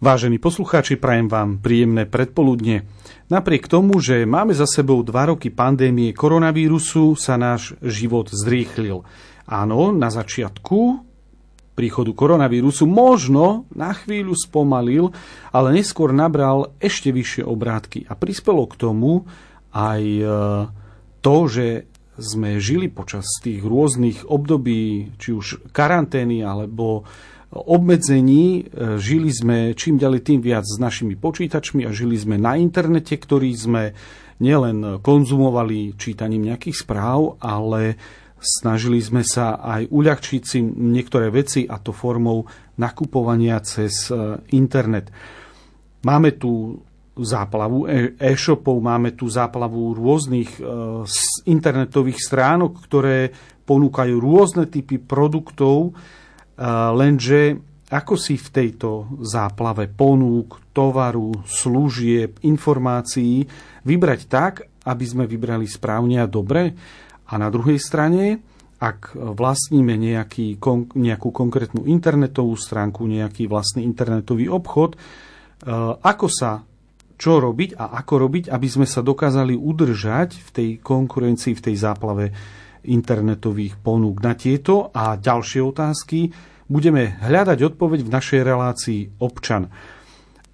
Vážení poslucháči, prajem vám príjemné predpoludne. Napriek tomu, že máme za sebou dva roky pandémie koronavírusu, sa náš život zrýchlil. Áno, na začiatku príchodu koronavírusu možno na chvíľu spomalil, ale neskôr nabral ešte vyššie obrátky a prispelo k tomu aj e, to, že sme žili počas tých rôznych období, či už karantény alebo obmedzení. E, žili sme čím ďalej tým viac s našimi počítačmi a žili sme na internete, ktorý sme nielen konzumovali čítaním nejakých správ, ale snažili sme sa aj uľahčiť si niektoré veci a to formou nakupovania cez e, internet. Máme tu záplavu e, e-shopov, máme tu záplavu rôznych internetových stránok, ktoré ponúkajú rôzne typy produktov, Lenže ako si v tejto záplave ponúk, tovaru, služieb, informácií vybrať tak, aby sme vybrali správne a dobre? A na druhej strane, ak vlastníme nejaký, nejakú konkrétnu internetovú stránku, nejaký vlastný internetový obchod, e, ako sa čo robiť a ako robiť, aby sme sa dokázali udržať v tej konkurencii, v tej záplave internetových ponúk. Na tieto a ďalšie otázky budeme hľadať odpoveď v našej relácii občan.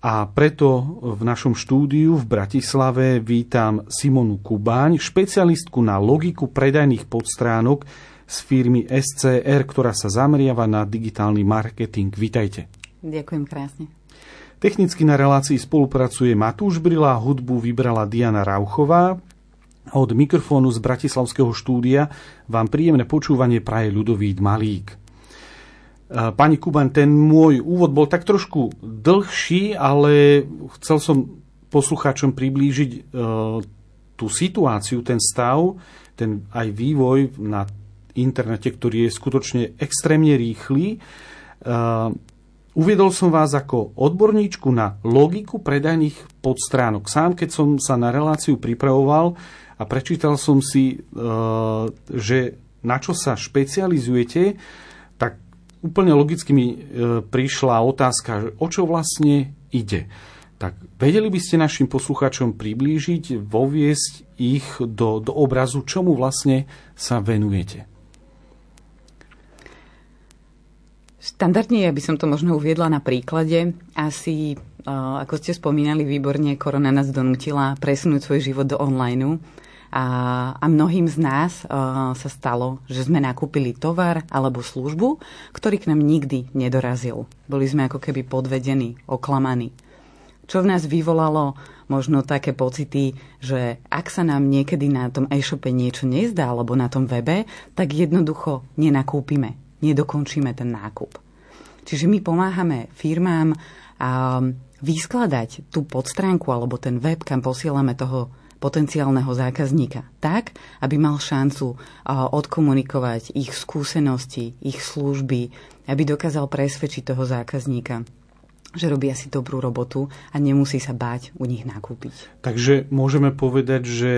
A preto v našom štúdiu v Bratislave vítam Simonu Kubáň, špecialistku na logiku predajných podstránok z firmy SCR, ktorá sa zameriava na digitálny marketing. Vítajte. Ďakujem krásne. Technicky na relácii spolupracuje Matúš Brila, hudbu vybrala Diana Rauchová. Od mikrofónu z Bratislavského štúdia vám príjemné počúvanie praje Ľudovít Malík. Pani Kuban, ten môj úvod bol tak trošku dlhší, ale chcel som poslucháčom priblížiť e, tú situáciu, ten stav, ten aj vývoj na internete, ktorý je skutočne extrémne rýchly. E, uviedol som vás ako odborníčku na logiku predajných podstránok. Sám, keď som sa na reláciu pripravoval a prečítal som si, e, že na čo sa špecializujete, úplne logicky mi e, prišla otázka, že o čo vlastne ide. Tak vedeli by ste našim poslucháčom priblížiť, voviesť ich do, do obrazu, čomu vlastne sa venujete? Štandardne ja by som to možno uviedla na príklade. Asi, e, ako ste spomínali výborne, korona nás donútila presunúť svoj život do online a, a mnohým z nás uh, sa stalo, že sme nakúpili tovar alebo službu, ktorý k nám nikdy nedorazil. Boli sme ako keby podvedení, oklamaní. Čo v nás vyvolalo možno také pocity, že ak sa nám niekedy na tom e-shope niečo nezdá alebo na tom webe, tak jednoducho nenakúpime, nedokončíme ten nákup. Čiže my pomáhame firmám a vyskladať tú podstránku alebo ten web, kam posielame toho potenciálneho zákazníka tak, aby mal šancu odkomunikovať ich skúsenosti, ich služby, aby dokázal presvedčiť toho zákazníka že robí asi dobrú robotu a nemusí sa báť u nich nakúpiť. Takže môžeme povedať, že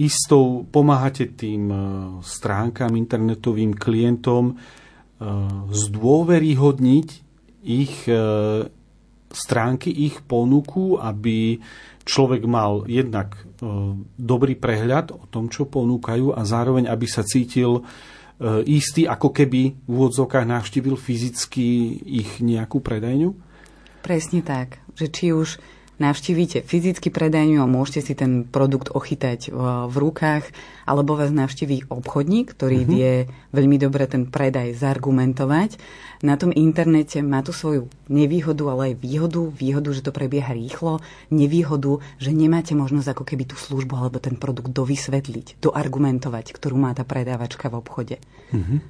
istou pomáhate tým e, stránkam, internetovým klientom e, zdôveryhodniť ich e, stránky, ich ponuku, aby človek mal jednak e, dobrý prehľad o tom, čo ponúkajú a zároveň, aby sa cítil e, istý, ako keby v úvodzovkách navštívil fyzicky ich nejakú predajňu? Presne tak, že či už navštívite fyzicky predajňu a môžete si ten produkt ochytať v rukách, alebo vás navštíví obchodník, ktorý uh-huh. vie veľmi dobre ten predaj zargumentovať na tom internete má tu svoju nevýhodu, ale aj výhodu. Výhodu, že to prebieha rýchlo, nevýhodu, že nemáte možnosť ako keby tú službu alebo ten produkt dovysvetliť, doargumentovať, ktorú má tá predávačka v obchode. Uh-huh.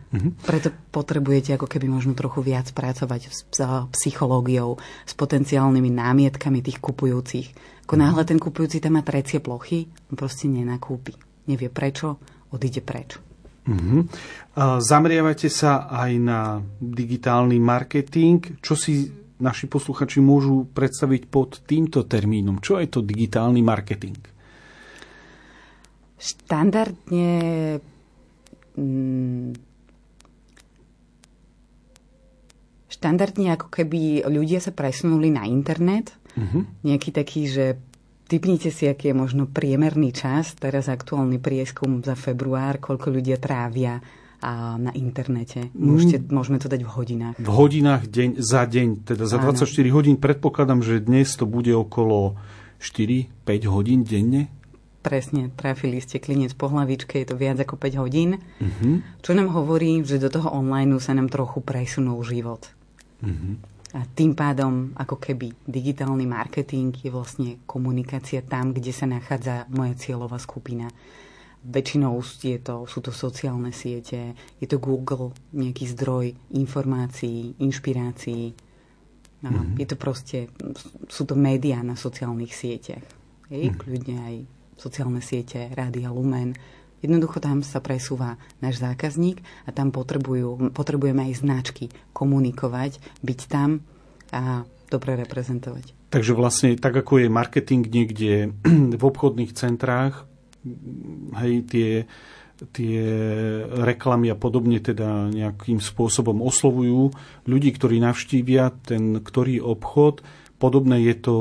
Preto potrebujete ako keby možno trochu viac pracovať s psychológiou, s potenciálnymi námietkami tých kupujúcich. Ako náhle ten kupujúci tam má trecie plochy, on proste nenakúpi nevie prečo, odíde preč. Uh-huh. Zamriavate sa aj na digitálny marketing. Čo si naši posluchači môžu predstaviť pod týmto termínom? Čo je to digitálny marketing? Štandardne mm, štandardne ako keby ľudia sa presunuli na internet. Uh-huh. Nejaký taký, že Typnite si, aký je možno priemerný čas, teraz aktuálny prieskum za február, koľko ľudia trávia a na internete. Môžete, mm. Môžeme to dať v hodinách. V hodinách deň, za deň, teda za Áno. 24 hodín. Predpokladám, že dnes to bude okolo 4-5 hodín denne. Presne, trafili ste klinec po hlavičke, je to viac ako 5 hodín. Mm-hmm. Čo nám hovorí, že do toho online sa nám trochu presunul život. Mm-hmm. A tým pádom, ako keby digitálny marketing je vlastne komunikácia tam, kde sa nachádza moja cieľová skupina. Väčšinou je to, sú to sociálne siete, je to Google, nejaký zdroj informácií, inšpirácií. No, mm-hmm. Je to proste, sú to médiá na sociálnych sieťach. Hej, mm-hmm. kľudne aj sociálne siete, Rádia Lumen, Jednoducho tam sa presúva náš zákazník a tam potrebujú, potrebujeme aj značky komunikovať, byť tam a dobre reprezentovať. Takže vlastne tak, ako je marketing niekde v obchodných centrách, hej, tie, tie reklamy a podobne teda nejakým spôsobom oslovujú ľudí, ktorí navštívia ten ktorý obchod. Podobné je to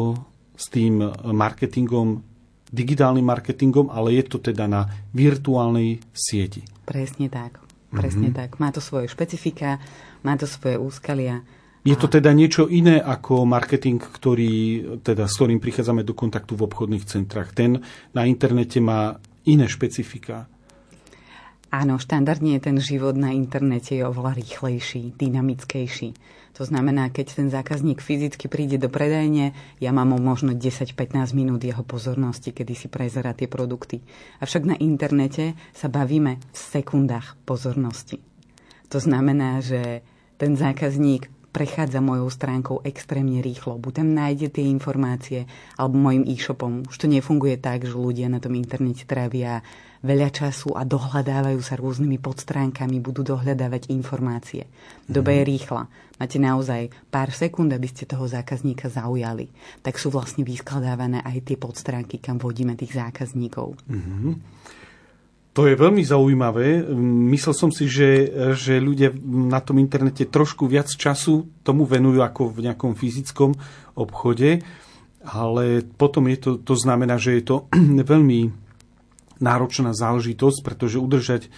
s tým marketingom digitálnym marketingom, ale je to teda na virtuálnej sieti. Presne tak. Presne mm-hmm. tak. Má to svoje špecifika, má to svoje úskalia. Je to teda niečo iné ako marketing, ktorý, teda, s ktorým prichádzame do kontaktu v obchodných centrách. Ten na internete má iné špecifika. Áno, štandardne je ten život na internete je oveľa rýchlejší, dynamickejší. To znamená, keď ten zákazník fyzicky príde do predajne, ja mám možno 10-15 minút jeho pozornosti, kedy si prezera tie produkty. Avšak na internete sa bavíme v sekundách pozornosti. To znamená, že ten zákazník prechádza mojou stránkou extrémne rýchlo. Buď tam nájde tie informácie, alebo mojim e-shopom. Už to nefunguje tak, že ľudia na tom internete trávia veľa času a dohľadávajú sa rôznymi podstránkami, budú dohľadávať informácie. Doba je mhm. rýchla. Máte naozaj pár sekúnd, aby ste toho zákazníka zaujali. Tak sú vlastne vyskladávané aj tie podstránky, kam vodíme tých zákazníkov. Mm-hmm. To je veľmi zaujímavé. Myslel som si, že, že ľudia na tom internete trošku viac času tomu venujú ako v nejakom fyzickom obchode, ale potom je to, to znamená, že je to veľmi náročná záležitosť, pretože udržať e,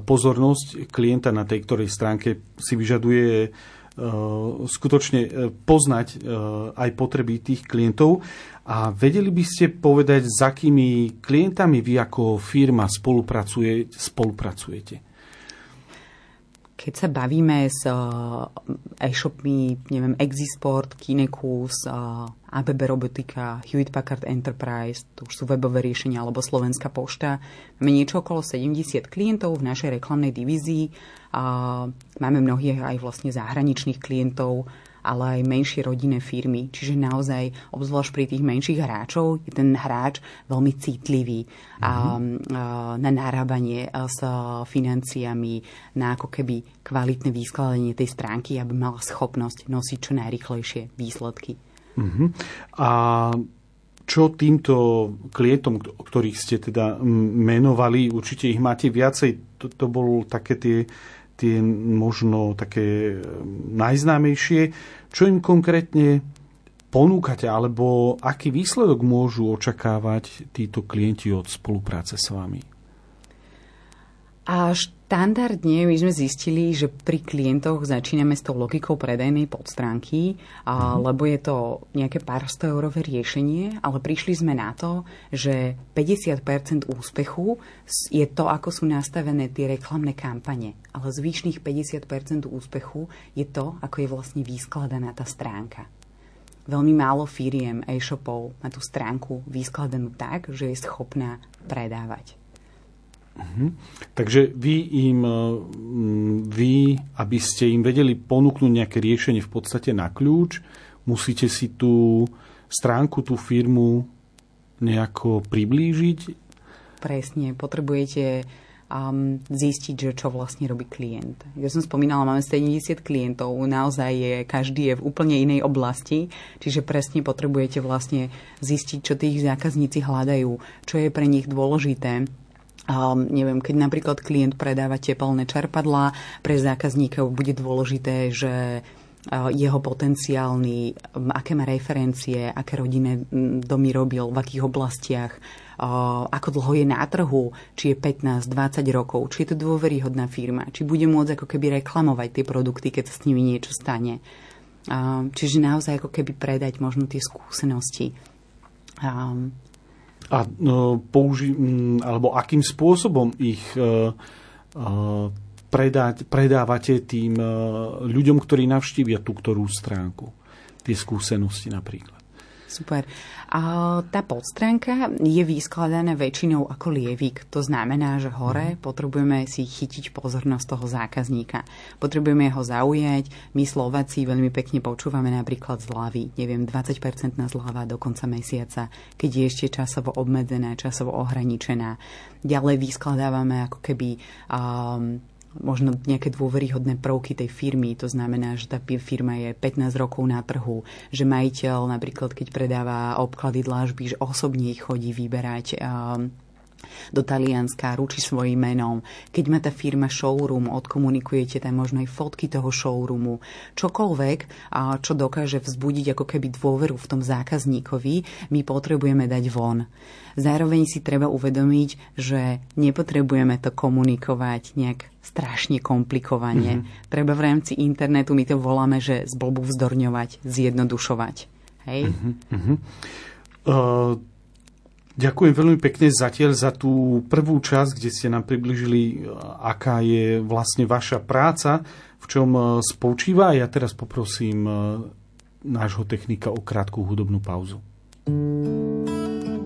pozornosť klienta na tej ktorej stránke si vyžaduje skutočne e, poznať aj potreby tých klientov. A vedeli by ste povedať, s akými klientami vy ako firma spolupracuje, spolupracujete? Keď sa bavíme s e-shopmi, neviem, Exisport, Kinekus, ABB Robotika, Hewitt Packard Enterprise, to už sú webové riešenia, alebo Slovenská pošta. Máme niečo okolo 70 klientov v našej reklamnej divízii. Máme mnohých aj vlastne zahraničných klientov, ale aj menšie rodinné firmy. Čiže naozaj, obzvlášť pri tých menších hráčov, je ten hráč veľmi citlivý mm-hmm. a, a, na narábanie s financiami, na ako keby kvalitné vyskladanie tej stránky, aby mala schopnosť nosiť čo najrychlejšie výsledky. Uh-huh. A čo týmto klientom, ktorých ste teda menovali, určite ich máte viacej, to, to bolo také tie, tie možno také najznámejšie. Čo im konkrétne ponúkate, alebo aký výsledok môžu očakávať títo klienti od spolupráce s vami? A štandardne my sme zistili, že pri klientoch začíname s tou logikou predajnej podstránky, a, mm. lebo je to nejaké pár eurové riešenie, ale prišli sme na to, že 50% úspechu je to, ako sú nastavené tie reklamné kampane. Ale zvyšných 50% úspechu je to, ako je vlastne vyskladaná tá stránka. Veľmi málo firiem e-shopov má tú stránku vyskladanú tak, že je schopná predávať. Uh-huh. Takže vy im, e, vy, aby ste im vedeli ponúknuť nejaké riešenie v podstate na kľúč, musíte si tú stránku, tú firmu nejako priblížiť Presne, potrebujete um, zistiť, že čo vlastne robí klient. Ja som spomínala, máme 70 klientov, naozaj je, každý je v úplne inej oblasti, čiže presne potrebujete vlastne zistiť, čo tých zákazníci hľadajú, čo je pre nich dôležité, Um, neviem, keď napríklad klient predáva tepelné čerpadlá, pre zákazníkov bude dôležité, že jeho potenciálny, aké má referencie, aké rodinné domy robil, v akých oblastiach, ako dlho je na trhu, či je 15, 20 rokov, či je to dôveryhodná firma, či bude môcť ako keby reklamovať tie produkty, keď sa s nimi niečo stane. Čiže naozaj ako keby predať možno tie skúsenosti. A no, použi- alebo akým spôsobom ich uh, uh, predať, predávate tým ľuďom, ktorí navštívia tú ktorú stránku? Tie skúsenosti napríklad. Super. A tá podstránka je vyskladaná väčšinou ako lievik. To znamená, že hore mhm. potrebujeme si chytiť pozornosť toho zákazníka. Potrebujeme ho zaujať. My Slováci veľmi pekne počúvame napríklad zľavy. Neviem, 20% na zľava do konca mesiaca, keď je ešte časovo obmedzená, časovo ohraničená. Ďalej vyskladávame ako keby um, možno nejaké dôveryhodné prvky tej firmy. To znamená, že tá firma je 15 rokov na trhu, že majiteľ napríklad, keď predáva obklady dlážby, že osobne ich chodí vyberať um, do Talianska, ručí svojim menom. Keď má tá firma showroom, odkomunikujete tam možno aj fotky toho showroomu. Čokoľvek, čo dokáže vzbudiť ako keby dôveru v tom zákazníkovi, my potrebujeme dať von. Zároveň si treba uvedomiť, že nepotrebujeme to komunikovať nejak strašne komplikovane. Mm-hmm. Treba v rámci internetu, my to voláme, že zblbu vzdorňovať, zjednodušovať. Hej? Mm-hmm. Uh, Ďakujem veľmi pekne zatiaľ za tú prvú časť, kde ste nám približili, aká je vlastne vaša práca, v čom e, spočíva. Ja teraz poprosím e, nášho technika o krátku hudobnú pauzu. thank you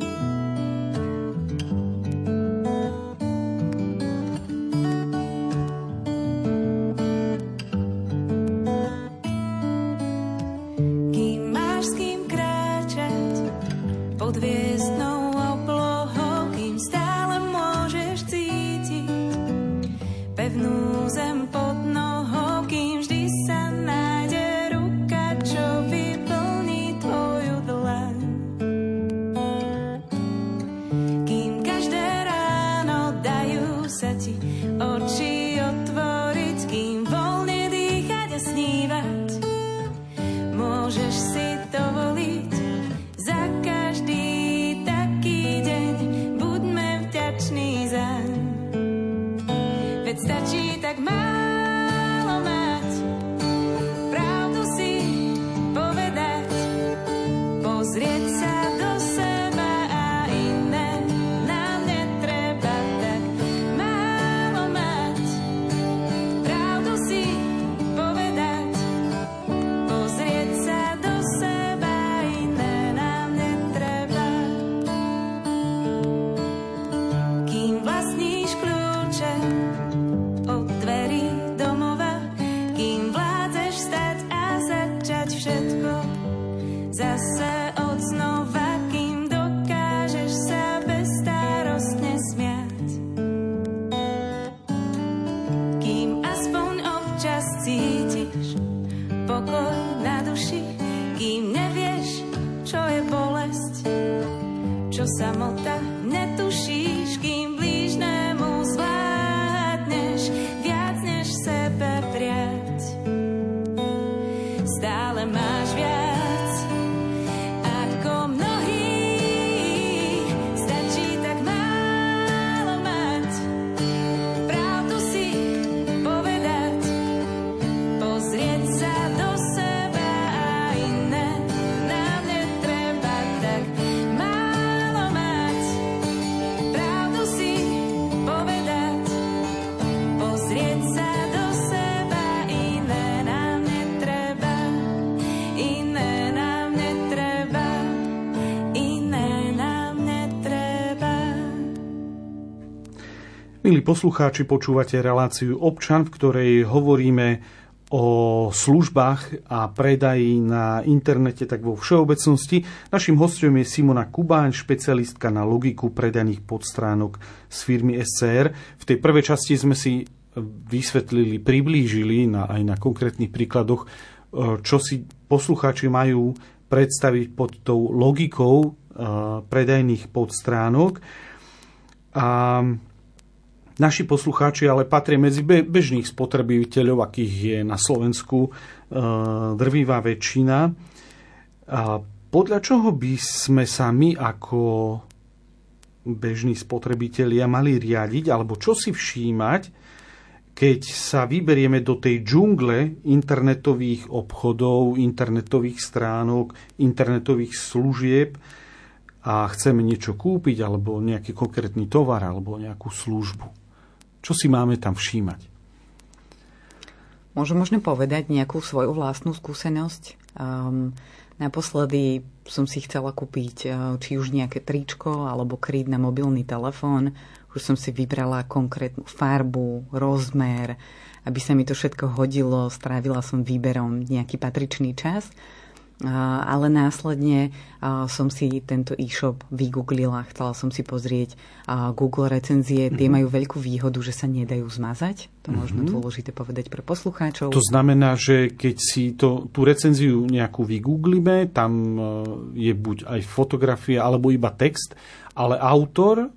poslucháči, počúvate reláciu Občan, v ktorej hovoríme o službách a predaji na internete, tak vo všeobecnosti. Našim hostom je Simona Kubáň, špecialistka na logiku predaných podstránok z firmy SCR. V tej prvej časti sme si vysvetlili, priblížili na, aj na konkrétnych príkladoch, e, čo si poslucháči majú predstaviť pod tou logikou e, predajných podstránok. A Naši poslucháči ale patria medzi bežných spotrebiteľov, akých je na Slovensku e, drvivá väčšina. Podľa čoho by sme sa my ako bežní spotrebitelia mali riadiť, alebo čo si všímať, keď sa vyberieme do tej džungle internetových obchodov, internetových stránok, internetových služieb a chceme niečo kúpiť, alebo nejaký konkrétny tovar, alebo nejakú službu. Čo si máme tam všímať? Môžem možno povedať nejakú svoju vlastnú skúsenosť. Um, naposledy som si chcela kúpiť uh, či už nejaké tričko alebo kryt na mobilný telefón. Už som si vybrala konkrétnu farbu, rozmer, aby sa mi to všetko hodilo. Strávila som výberom nejaký patričný čas ale následne som si tento e-shop vygooglila, chcela som si pozrieť Google recenzie. Tie mhm. majú veľkú výhodu, že sa nedajú zmazať. To možno mhm. dôležité povedať pre poslucháčov. To znamená, že keď si to, tú recenziu nejakú vygooglíme, tam e, je buď aj fotografia alebo iba text, ale autor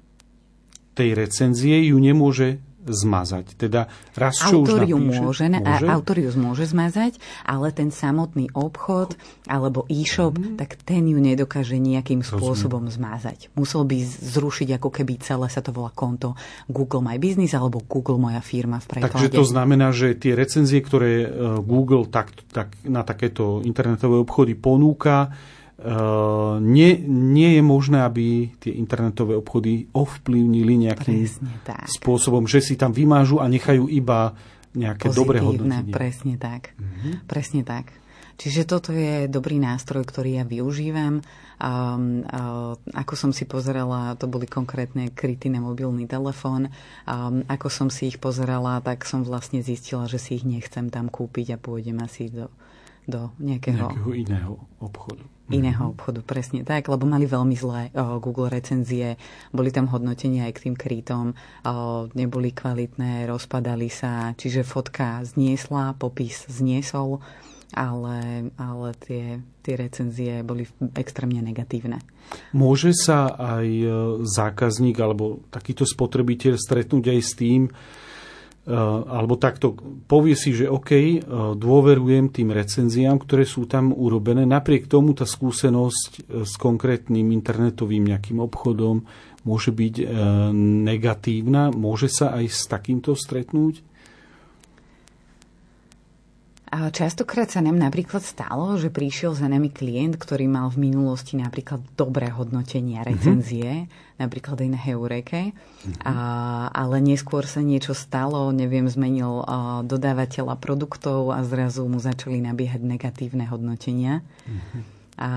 tej recenzie ju nemôže zmazať. Teda raz, čo autor už ju môže, môže? autor ju môže zmazať, ale ten samotný obchod alebo e-shop, mm. tak ten ju nedokáže nejakým Rozumiem. spôsobom zmazať. Musel by zrušiť ako keby celé sa to volá konto Google My Business alebo Google Moja firma v preklade. Takže to znamená, že tie recenzie, ktoré e, Google tak, tak, na takéto internetové obchody ponúka, nie, nie je možné, aby tie internetové obchody ovplyvnili nejakým spôsobom, že si tam vymážu a nechajú iba nejaké Pozitívne, dobré hodnotenie. Presne tak. Mm-hmm. Presne tak. Čiže toto je dobrý nástroj, ktorý ja využívam. Um, uh, ako som si pozerala, to boli konkrétne kryty na mobilný telefón. Um, ako som si ich pozerala, tak som vlastne zistila, že si ich nechcem tam kúpiť a pôjdem asi do, do nejakého, nejakého iného obchodu iného obchodu, presne tak, lebo mali veľmi zlé o, Google recenzie, boli tam hodnotenia aj k tým krítom, o, neboli kvalitné, rozpadali sa, čiže fotka zniesla, popis zniesol, ale, ale tie, tie recenzie boli extrémne negatívne. Môže sa aj e, zákazník alebo takýto spotrebiteľ stretnúť aj s tým, alebo takto povie si, že OK, eh, dôverujem tým recenziám, ktoré sú tam urobené. Napriek tomu tá skúsenosť eh, s konkrétnym internetovým nejakým obchodom môže byť negatívna. Môže sa aj s takýmto stretnúť? A častokrát sa nám napríklad stalo, že prišiel za nami klient, ktorý mal v minulosti napríklad dobré hodnotenia, mhm. recenzie, mm-hmm. napríklad aj na Heureke, mm-hmm. a, ale neskôr sa niečo stalo, neviem, zmenil a, dodávateľa produktov a zrazu mu začali nabiehať negatívne hodnotenia. Mm-hmm. A,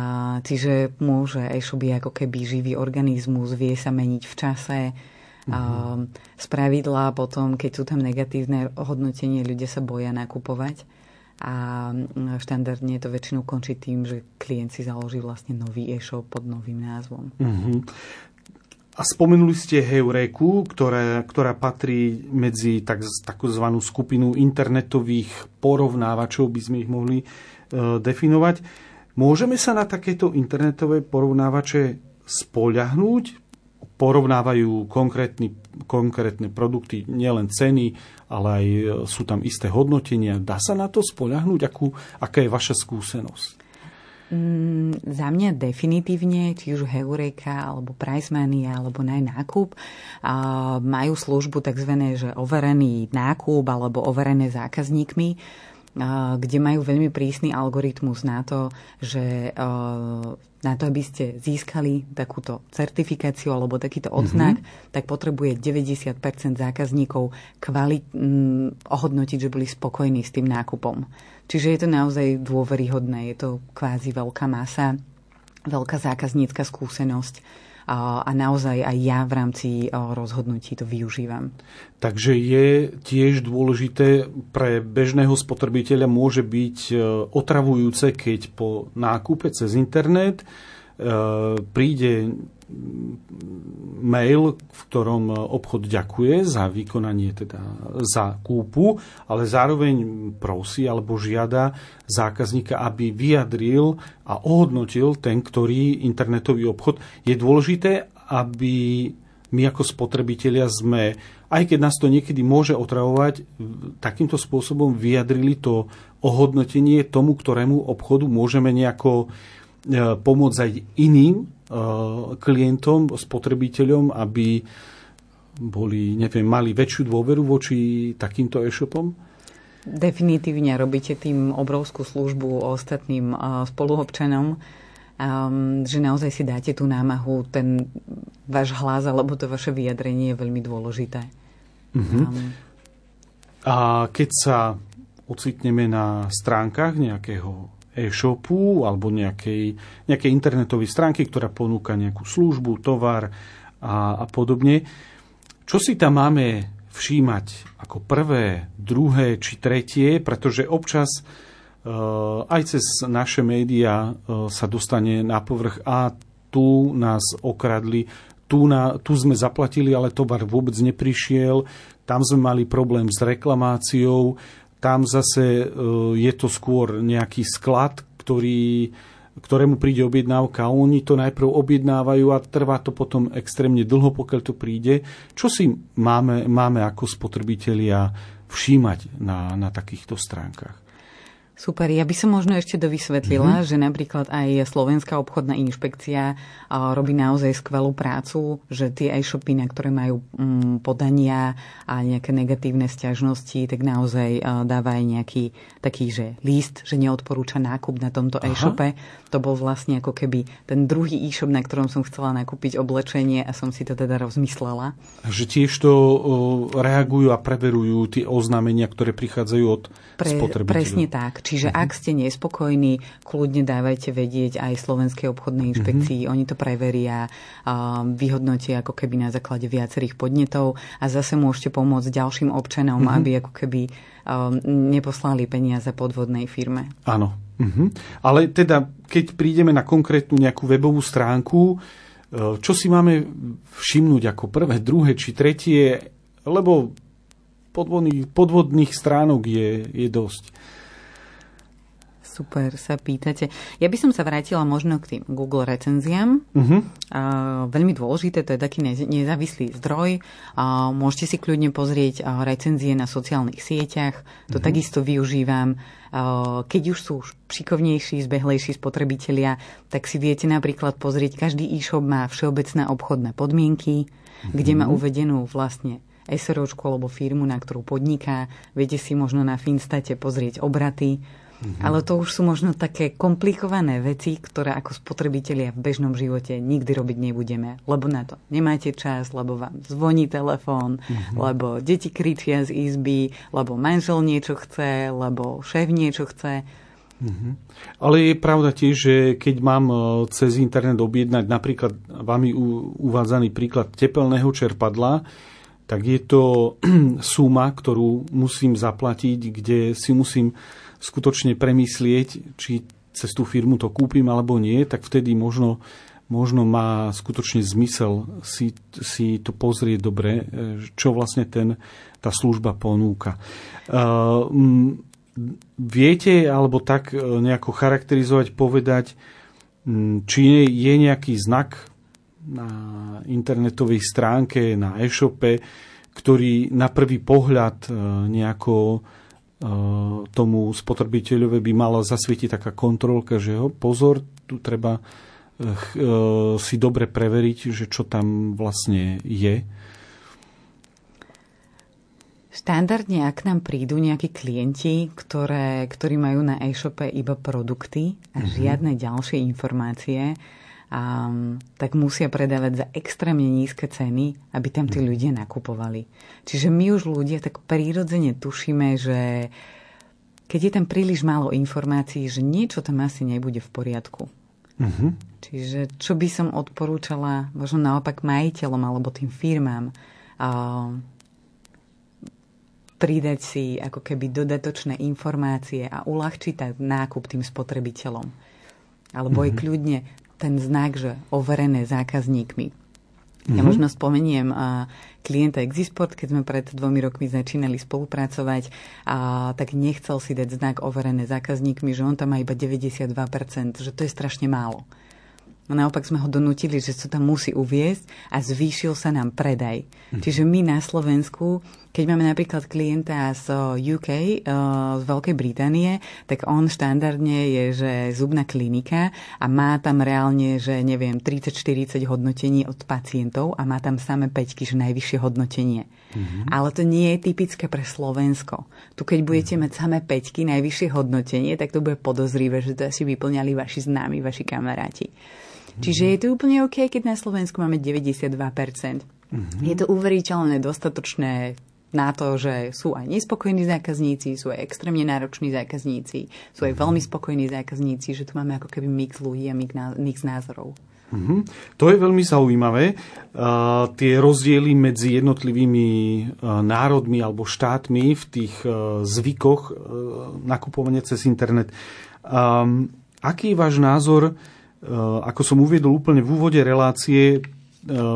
čiže môže e-shop ako keby živý organizmus, vie sa meniť v čase, Mm-hmm. Z pravidla potom, keď sú tam negatívne hodnotenie, ľudia sa boja nakupovať a mm, štandardne to väčšinou končí tým, že klient si založí vlastne nový e-shop pod novým názvom. Uh-huh. A spomenuli ste Heureku, ktorá, ktorá patrí medzi tak, takzvanú skupinu internetových porovnávačov, by sme ich mohli e, definovať. Môžeme sa na takéto internetové porovnávače spoľahnúť? Porovnávajú konkrétne produkty, nielen ceny, ale aj e, sú tam isté hodnotenia. Dá sa na to spoľahnúť? Akú, aká je vaša skúsenosť? Mm, za mňa definitívne, či už Heureka, alebo Pricemania, alebo nákup, a majú službu tzv. že overený nákup alebo overené zákazníkmi kde majú veľmi prísny algoritmus na to, že na to, aby ste získali takúto certifikáciu alebo takýto odznak, mm-hmm. tak potrebuje 90% zákazníkov kvalit, mm, ohodnotiť, že boli spokojní s tým nákupom. Čiže je to naozaj dôveryhodné, je to kvázi veľká masa, veľká zákaznícka skúsenosť a naozaj aj ja v rámci rozhodnutí to využívam. Takže je tiež dôležité pre bežného spotrebiteľa môže byť e, otravujúce, keď po nákupe cez internet príde mail, v ktorom obchod ďakuje za vykonanie, teda za kúpu, ale zároveň prosí alebo žiada zákazníka, aby vyjadril a ohodnotil ten, ktorý internetový obchod. Je dôležité, aby my ako spotrebitelia sme, aj keď nás to niekedy môže otravovať, takýmto spôsobom vyjadrili to ohodnotenie tomu, ktorému obchodu môžeme nejako e, pomôcť aj iným e, klientom, spotrebiteľom, aby boli, neviem, mali väčšiu dôveru voči takýmto e-shopom? Definitívne robíte tým obrovskú službu ostatným e, spoluobčanom um, že naozaj si dáte tú námahu, ten váš hlas alebo to vaše vyjadrenie je veľmi dôležité. Uh-huh. Um, a keď sa ocitneme na stránkach nejakého e-shopu alebo nejakej, nejakej internetovej stránky, ktorá ponúka nejakú službu, tovar a, a podobne, čo si tam máme všímať ako prvé, druhé či tretie, pretože občas Eh, aj cez naše médiá eh, sa dostane na povrch a tu nás okradli, tu, na, tu sme zaplatili, ale tovar vôbec neprišiel, tam sme mali problém s reklamáciou, tam zase eh, je to skôr nejaký sklad, ktorý, ktorému príde objednávka oni to najprv objednávajú a trvá to potom extrémne dlho, pokiaľ to príde. Čo si máme, máme ako spotrebitelia všímať na, na takýchto stránkach? Super, ja by som možno ešte dovysvetlila, mm-hmm. že napríklad aj Slovenská obchodná inšpekcia robí naozaj skvelú prácu, že tie e-shopy, na ktoré majú mm, podania a nejaké negatívne stiažnosti, tak naozaj dáva aj nejaký taký, že list, že neodporúča nákup na tomto Aha. e-shope. To bol vlastne ako keby ten druhý e-shop, na ktorom som chcela nakúpiť oblečenie a som si to teda rozmyslela. Že tiež to reagujú a preverujú tie oznámenia, ktoré prichádzajú od Pre, spotrebiteľov. Presne tak Čiže uh-huh. ak ste nespokojní, kľudne dávajte vedieť aj Slovenskej obchodnej inšpekcii. Uh-huh. Oni to preveria, vyhodnotia ako keby na základe viacerých podnetov a zase môžete pomôcť ďalším občanom, uh-huh. aby ako keby neposlali peniaze podvodnej firme. Áno. Uh-huh. Ale teda, keď prídeme na konkrétnu nejakú webovú stránku, e, čo si máme všimnúť ako prvé, druhé či tretie, lebo podvodných, podvodných stránok je, je dosť. Super, sa pýtate. Ja by som sa vrátila možno k tým Google recenziám. Uh-huh. Uh, veľmi dôležité, to je taký nezávislý zdroj. Uh, môžete si kľudne pozrieť uh, recenzie na sociálnych sieťach. To uh-huh. takisto využívam. Uh, keď už sú šikovnejší, zbehlejší spotrebitelia, tak si viete napríklad pozrieť, každý e-shop má všeobecné obchodné podmienky, uh-huh. kde má uvedenú vlastne SROčku alebo firmu, na ktorú podniká. Viete si možno na Finstate pozrieť obraty, Mm-hmm. Ale to už sú možno také komplikované veci, ktoré ako spotrebitelia v bežnom živote nikdy robiť nebudeme. Lebo na to nemáte čas, lebo vám zvoní telefón, mm-hmm. lebo deti kričia z izby, lebo manžel niečo chce, lebo šéf niečo chce. Mm-hmm. Ale je pravda tiež, že keď mám e, cez internet objednať napríklad vami uvádzaný príklad tepelného čerpadla, tak je to suma, ktorú musím zaplatiť, kde si musím skutočne premyslieť, či cez tú firmu to kúpim alebo nie, tak vtedy možno, možno má skutočne zmysel si, si to pozrieť dobre, e, čo vlastne ten, tá služba ponúka. Uh, viete alebo tak e, nejako charakterizovať, povedať, či je nejaký znak na internetovej stránke, na e-shope, ktorý na prvý pohľad nejako tomu spotrebiteľovi by mala zasvietiť taká kontrolka, že ho, pozor, tu treba eh, eh, si dobre preveriť, že čo tam vlastne je. Štandardne, ak nám prídu nejakí klienti, ktoré, ktorí majú na e-shope iba produkty a mm-hmm. žiadne ďalšie informácie, um, tak musia predávať za extrémne nízke ceny, aby tam tí mhm. ľudia nakupovali. Čiže my už ľudia tak prírodzene tušíme, že keď je tam príliš málo informácií, že niečo tam asi nebude v poriadku. Uh-huh. Čiže čo by som odporúčala možno naopak majiteľom alebo tým firmám uh, pridať si ako keby dodatočné informácie a uľahčiť nákup tým spotrebiteľom. Alebo mm-hmm. aj kľudne ten znak, že overené zákazníkmi. Mm-hmm. Ja možno spomeniem uh, klienta Exisport, keď sme pred dvomi rokmi začínali spolupracovať, a tak nechcel si dať znak overené zákazníkmi, že on tam má iba 92%, že to je strašne málo. No naopak sme ho donútili, že sa tam musí uviezť a zvýšil sa nám predaj. Hm. Čiže my na Slovensku, keď máme napríklad klienta z UK, eh, z Veľkej Británie, tak on štandardne je, že zubná klinika a má tam reálne, že neviem, 30-40 hodnotení od pacientov a má tam samé peťky, že najvyššie hodnotenie. Mm-hmm. Ale to nie je typické pre Slovensko. Tu keď budete mm-hmm. mať samé peťky, najvyššie hodnotenie, tak to bude podozrivé, že to asi vyplňali vaši známi, vaši kamaráti. Čiže je to úplne OK, keď na Slovensku máme 92%. Mm-hmm. Je to uveriteľné, dostatočné na to, že sú aj nespokojní zákazníci, sú aj extrémne nároční zákazníci, sú aj veľmi spokojní zákazníci, že tu máme ako keby mix ľudí a mix názorov. Mm-hmm. To je veľmi zaujímavé. Uh, tie rozdiely medzi jednotlivými uh, národmi alebo štátmi v tých uh, zvykoch uh, nakupovania cez internet. Um, aký je váš názor Eh, ako som uviedol úplne v úvode relácie, eh,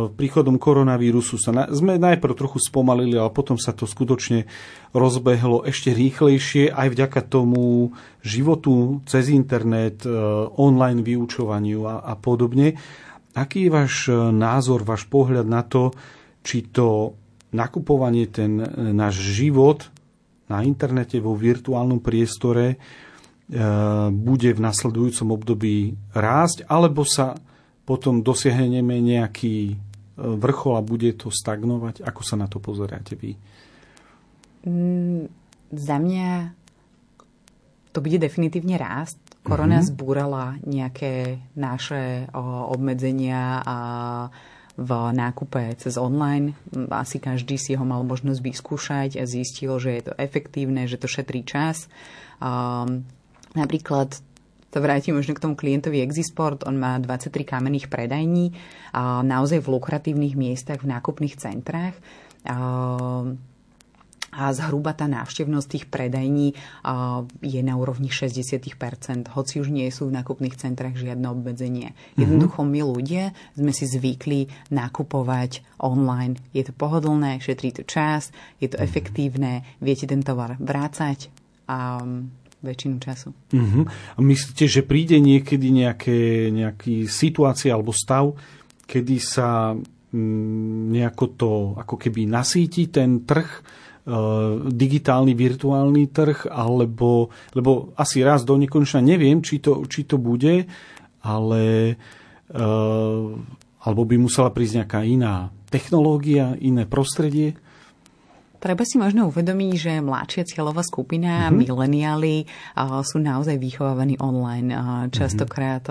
príchodom koronavírusu sa na, sme najprv trochu spomalili, ale potom sa to skutočne rozbehlo ešte rýchlejšie aj vďaka tomu životu cez internet, eh, online vyučovaniu a, a podobne. Aký je váš názor, váš pohľad na to, či to nakupovanie, ten náš život na internete, vo virtuálnom priestore E, bude v nasledujúcom období rásť, alebo sa potom dosiahneme nejaký e, vrchol a bude to stagnovať? Ako sa na to pozeráte vy? Mm, za mňa to bude definitívne rásť. Korona mm-hmm. zbúrala nejaké naše obmedzenia a v nákupe cez online. Asi každý si ho mal možnosť vyskúšať a zistil, že je to efektívne, že to šetrí čas. Um, Napríklad to vrátim možno k tomu klientovi Exisport, on má 23 kamenných predajní, a naozaj v lukratívnych miestach, v nákupných centrách. A, zhruba tá návštevnosť tých predajní je na úrovni 60%, hoci už nie sú v nákupných centrách žiadne obmedzenie. Mm-hmm. Jednoducho my ľudia sme si zvykli nakupovať online. Je to pohodlné, šetrí to čas, je to efektívne, viete ten tovar vrácať a väčšinu času. Uh-huh. A myslíte, že príde niekedy nejaké, nejaký situácia alebo stav, kedy sa mm, nejako to ako keby nasíti ten trh, e, digitálny, virtuálny trh, alebo, lebo asi raz do nekonečna neviem, či to, či to bude, ale e, alebo by musela prísť nejaká iná technológia, iné prostredie? Treba si možno uvedomiť, že mladšia cieľová skupina, mm-hmm. mileniáli sú naozaj vychovávaní online. Častokrát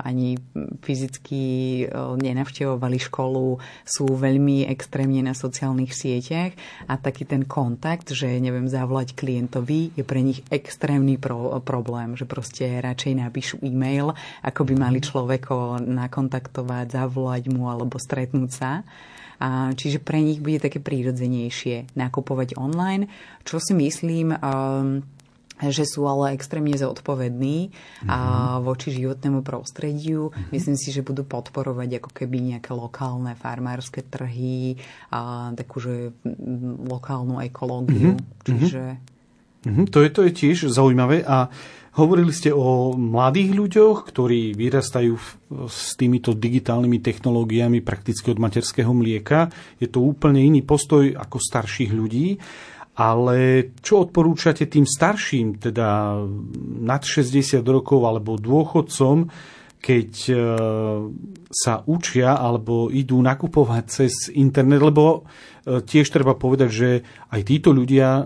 ani fyzicky nenavštevovali školu, sú veľmi extrémne na sociálnych sieťach a taký ten kontakt, že neviem, zavolať klientovi je pre nich extrémny pro, problém, že proste radšej napíšu e-mail, ako by mali mhm. človeko nakontaktovať, zavolať mu alebo stretnúť sa. A, čiže pre nich bude také prírodzenejšie nakupovať online, čo si myslím, um, že sú ale extrémne zodpovední mm-hmm. a mhm. voči životnému prostrediu. Mm-hmm. Myslím si, že budú podporovať ako keby nejaké lokálne farmárske trhy a takúže lokálnu ekológiu. Mm-hmm. Čiže... Mm-hmm. To, je, to je tiež zaujímavé a Hovorili ste o mladých ľuďoch, ktorí vyrastajú s týmito digitálnymi technológiami prakticky od materského mlieka. Je to úplne iný postoj ako starších ľudí. Ale čo odporúčate tým starším, teda nad 60 rokov alebo dôchodcom, keď e, sa učia alebo idú nakupovať cez internet, lebo tiež treba povedať, že aj títo ľudia e,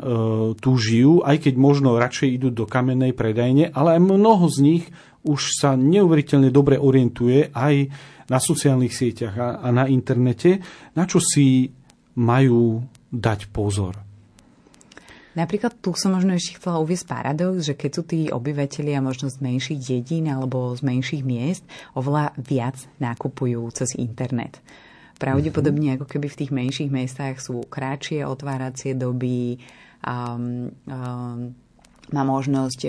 tu žijú, aj keď možno radšej idú do kamennej predajne, ale aj mnoho z nich už sa neuveriteľne dobre orientuje aj na sociálnych sieťach a na internete, na čo si majú dať pozor. Napríklad tu som možno ešte chcela uvieť paradox, že keď sú tí obyvateľia možno z menších dedín alebo z menších miest, oveľa viac nakupujú cez internet. Pravdepodobne ako keby v tých menších mestách sú kratšie otváracie doby, um, um, má možnosť,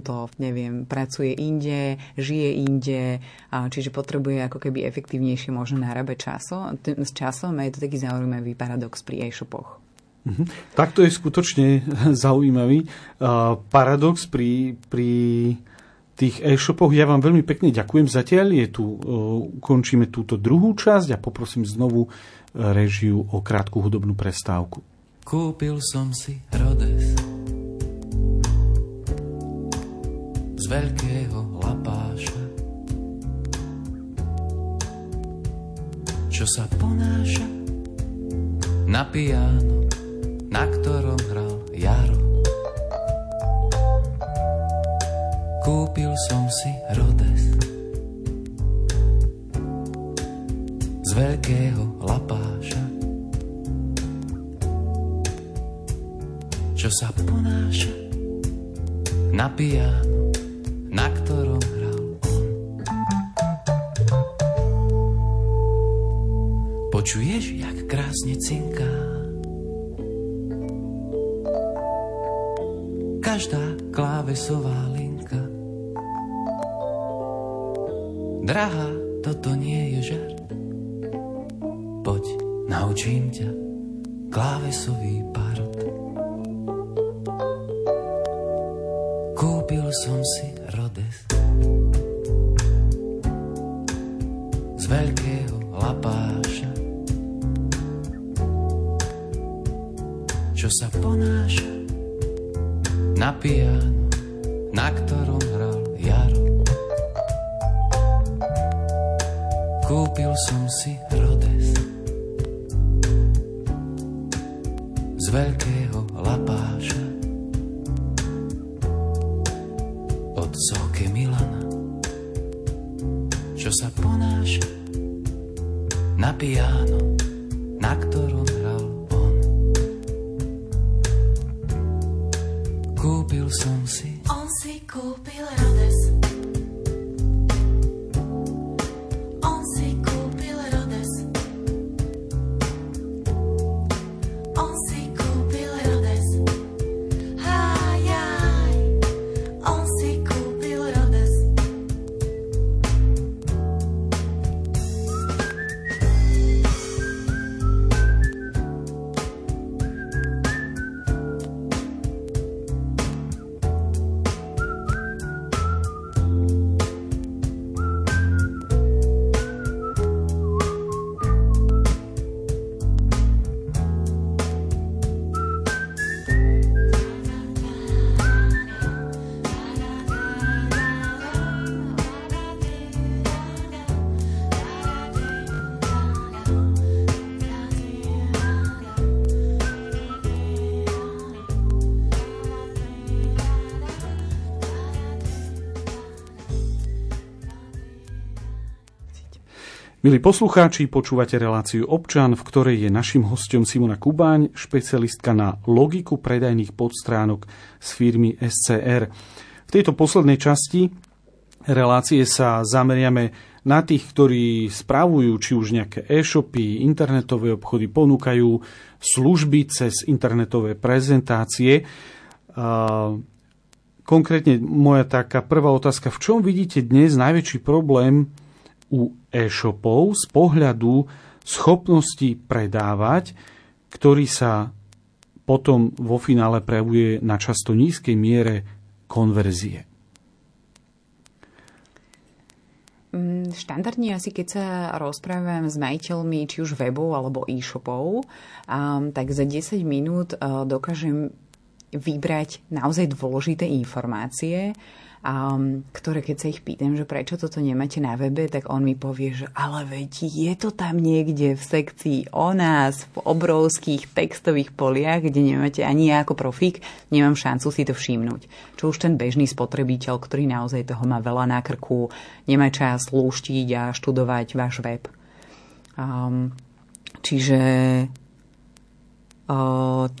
to, neviem, pracuje inde, žije inde, čiže potrebuje ako keby efektívnejšie možno narábať časom, s časom je to taký zaujímavý paradox pri e-shopoch. Mhm. Tak je skutočne zaujímavý paradox pri, pri tých e-shopoch. Ja vám veľmi pekne ďakujem zatiaľ. Je tu, ukončíme túto druhú časť a poprosím znovu režiu o krátku hudobnú prestávku. Kúpil som si Rhodes z veľkého lapáša, čo sa ponáša na piano, na ktorom hral Jaro. Kúpil som si Rhodes. Z veľkého lapáša, čo sa ponáša. Na piano, na ktorom hral on. Počuješ, jak krásne cinká. Každá klávesová Drahá, toto nie je žart. Poď, naučím ťa klávesový part. Kúpil som si Rhodes z veľkého lapáša, čo sa ponáša na piano, Milí poslucháči, počúvate reláciu Občan, v ktorej je našim hostom Simona Kubáň, špecialistka na logiku predajných podstránok z firmy SCR. V tejto poslednej časti relácie sa zameriame na tých, ktorí spravujú či už nejaké e-shopy, internetové obchody, ponúkajú služby cez internetové prezentácie. Konkrétne moja taká prvá otázka, v čom vidíte dnes najväčší problém u e-shopov z pohľadu schopnosti predávať, ktorý sa potom vo finále prejavuje na často nízkej miere konverzie. Mm, Štandardne asi keď sa rozprávam s majiteľmi či už webov alebo e-shopov, tak za 10 minút uh, dokážem vybrať naozaj dôležité informácie, um, ktoré keď sa ich pýtam, že prečo toto nemáte na webe, tak on mi povie, že ale veď je to tam niekde v sekcii o nás, v obrovských textových poliach, kde nemáte ani ja ako profík, nemám šancu si to všimnúť. Čo už ten bežný spotrebiteľ, ktorý naozaj toho má veľa na krku, nemá čas lúštiť a študovať váš web. Um, čiže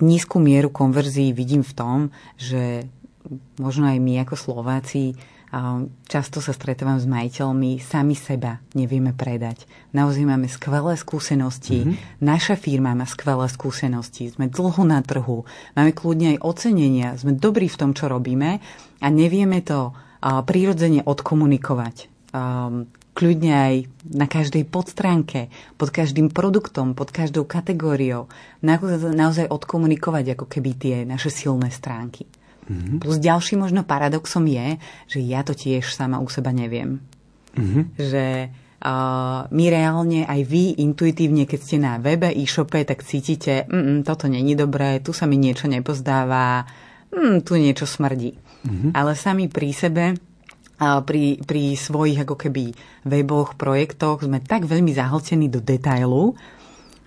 nízku mieru konverzií vidím v tom, že možno aj my ako Slováci Často sa stretávam s majiteľmi, sami seba nevieme predať. Naozaj máme skvelé skúsenosti, mm-hmm. naša firma má skvelé skúsenosti, sme dlho na trhu, máme kľudne aj ocenenia, sme dobrí v tom, čo robíme a nevieme to prirodzene odkomunikovať. Kľudne aj na každej podstránke, pod každým produktom, pod každou kategóriou. Naozaj odkomunikovať ako keby tie naše silné stránky. Mm-hmm. Plus ďalší možno paradoxom je, že ja to tiež sama u seba neviem. Mm-hmm. Že uh, my reálne aj vy intuitívne, keď ste na webe, e-shope, tak cítite, mm, toto není dobré, tu sa mi niečo nepozdáva, mm, tu niečo smrdí. Mm-hmm. Ale sami pri sebe pri, pri svojich ako keby weboch, projektoch sme tak veľmi zahltení do detailu,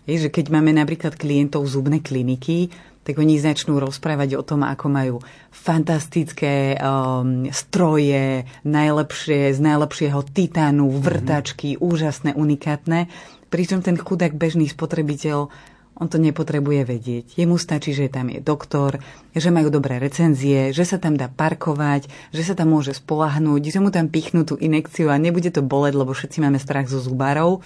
že keď máme napríklad klientov zubnej kliniky, tak oni začnú rozprávať o tom, ako majú fantastické um, stroje, najlepšie, z najlepšieho titánu, mhm. vrtačky, mm-hmm. úžasné, unikátne. Pričom ten chudák bežný spotrebiteľ on to nepotrebuje vedieť. Jemu stačí, že tam je doktor, že majú dobré recenzie, že sa tam dá parkovať, že sa tam môže spolahnúť, že mu tam pichnú tú inekciu a nebude to boleť, lebo všetci máme strach zo zubárov.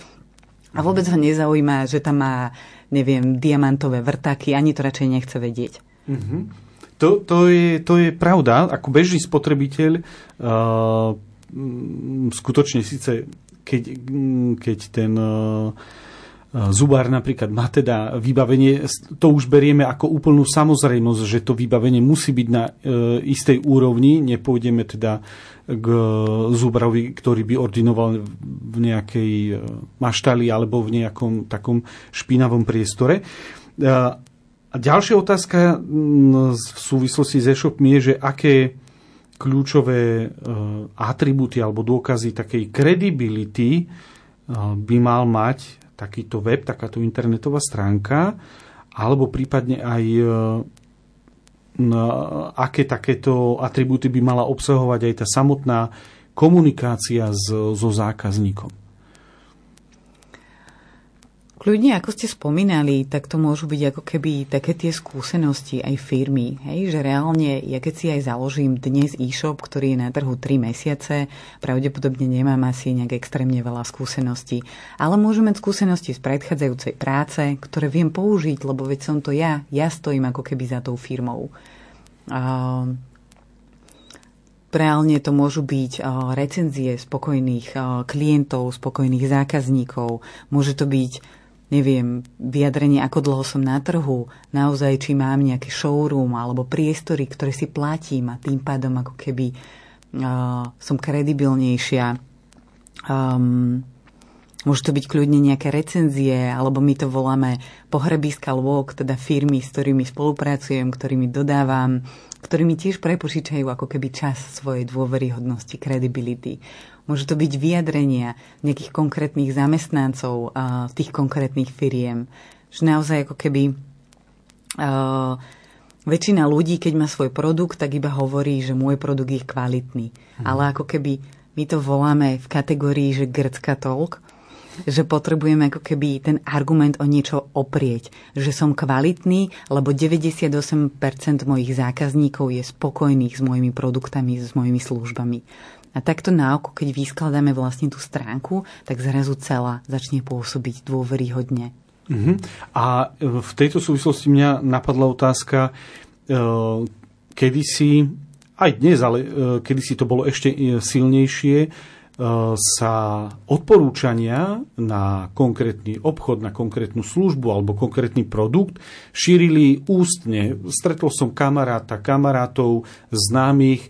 A vôbec ho nezaujíma, že tam má neviem, diamantové vrtaky, ani to radšej nechce vedieť. Mm-hmm. To, to, je, to je pravda. Ako bežný spotrebiteľ uh, skutočne síce keď, keď ten uh, zubár napríklad má teda vybavenie, to už berieme ako úplnú samozrejmosť, že to vybavenie musí byť na uh, istej úrovni, nepôjdeme teda k zubrovi, ktorý by ordinoval v nejakej e, maštali alebo v nejakom takom špinavom priestore. E, a ďalšia otázka v súvislosti s e-shopmi je, že aké kľúčové e, atribúty alebo dôkazy takej kredibility by mal mať takýto web, takáto internetová stránka, alebo prípadne aj aké takéto atribúty by mala obsahovať aj tá samotná komunikácia s, so zákazníkom. Kľudne, ako ste spomínali, tak to môžu byť ako keby také tie skúsenosti aj firmy. Hej? Že reálne, ja keď si aj založím dnes e-shop, ktorý je na trhu 3 mesiace, pravdepodobne nemám asi nejak extrémne veľa skúseností. Ale môžem mať skúsenosti z predchádzajúcej práce, ktoré viem použiť, lebo veď som to ja. Ja stojím ako keby za tou firmou. Uh, reálne to môžu byť recenzie spokojných klientov, spokojných zákazníkov. Môže to byť neviem, vyjadrenie, ako dlho som na trhu, naozaj, či mám nejaký showroom alebo priestory, ktoré si platím a tým pádom ako keby uh, som kredibilnejšia. Um, môžu to byť kľudne nejaké recenzie, alebo my to voláme pohrebiska walk, teda firmy, s ktorými spolupracujem, ktorými dodávam, ktorými tiež prepočítajú ako keby čas svojej dôveryhodnosti, kredibility. Môžu to byť vyjadrenia nejakých konkrétnych zamestnancov uh, tých konkrétnych firiem. Že naozaj ako keby uh, väčšina ľudí, keď má svoj produkt, tak iba hovorí, že môj produkt je kvalitný. Hmm. Ale ako keby my to voláme v kategórii, že grcka talk, že potrebujeme ako keby ten argument o niečo oprieť. Že som kvalitný, lebo 98% mojich zákazníkov je spokojných s mojimi produktami, s mojimi službami. A takto na oko, keď vyskladáme vlastne tú stránku, tak zrazu celá začne pôsobiť dôveryhodne. Uh-huh. A v tejto súvislosti mňa napadla otázka, uh, kedy si, aj dnes, ale uh, kedy si to bolo ešte e, silnejšie, sa odporúčania na konkrétny obchod, na konkrétnu službu alebo konkrétny produkt šírili ústne. Stretol som kamaráta, kamarátov, známych,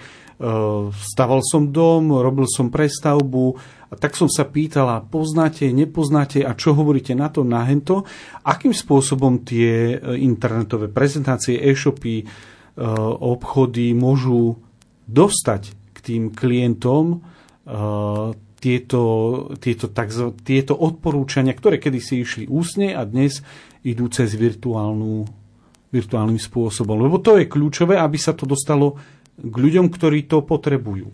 staval som dom, robil som prestavbu a tak som sa pýtala, poznáte, nepoznáte a čo hovoríte na to, na hento, akým spôsobom tie e, internetové prezentácie, e-shopy, e, obchody môžu dostať k tým klientom e, tieto, tieto, takzo, tieto odporúčania, ktoré kedysi išli úsne a dnes idú cez virtuálnu, virtuálnym spôsobom. Lebo to je kľúčové, aby sa to dostalo k ľuďom, ktorí to potrebujú.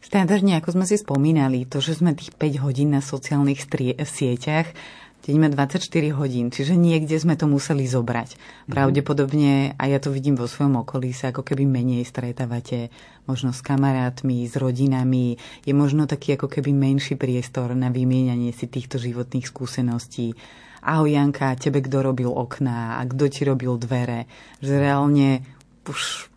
Štandardne, ako sme si spomínali, to, že sme tých 5 hodín na sociálnych strie- sieťach, Deň má 24 hodín, čiže niekde sme to museli zobrať. Pravdepodobne, a ja to vidím vo svojom okolí, sa ako keby menej stretávate možno s kamarátmi, s rodinami. Je možno taký ako keby menší priestor na vymieňanie si týchto životných skúseností. Ahoj Janka, tebe kto robil okná a kto ti robil dvere. Že reálne už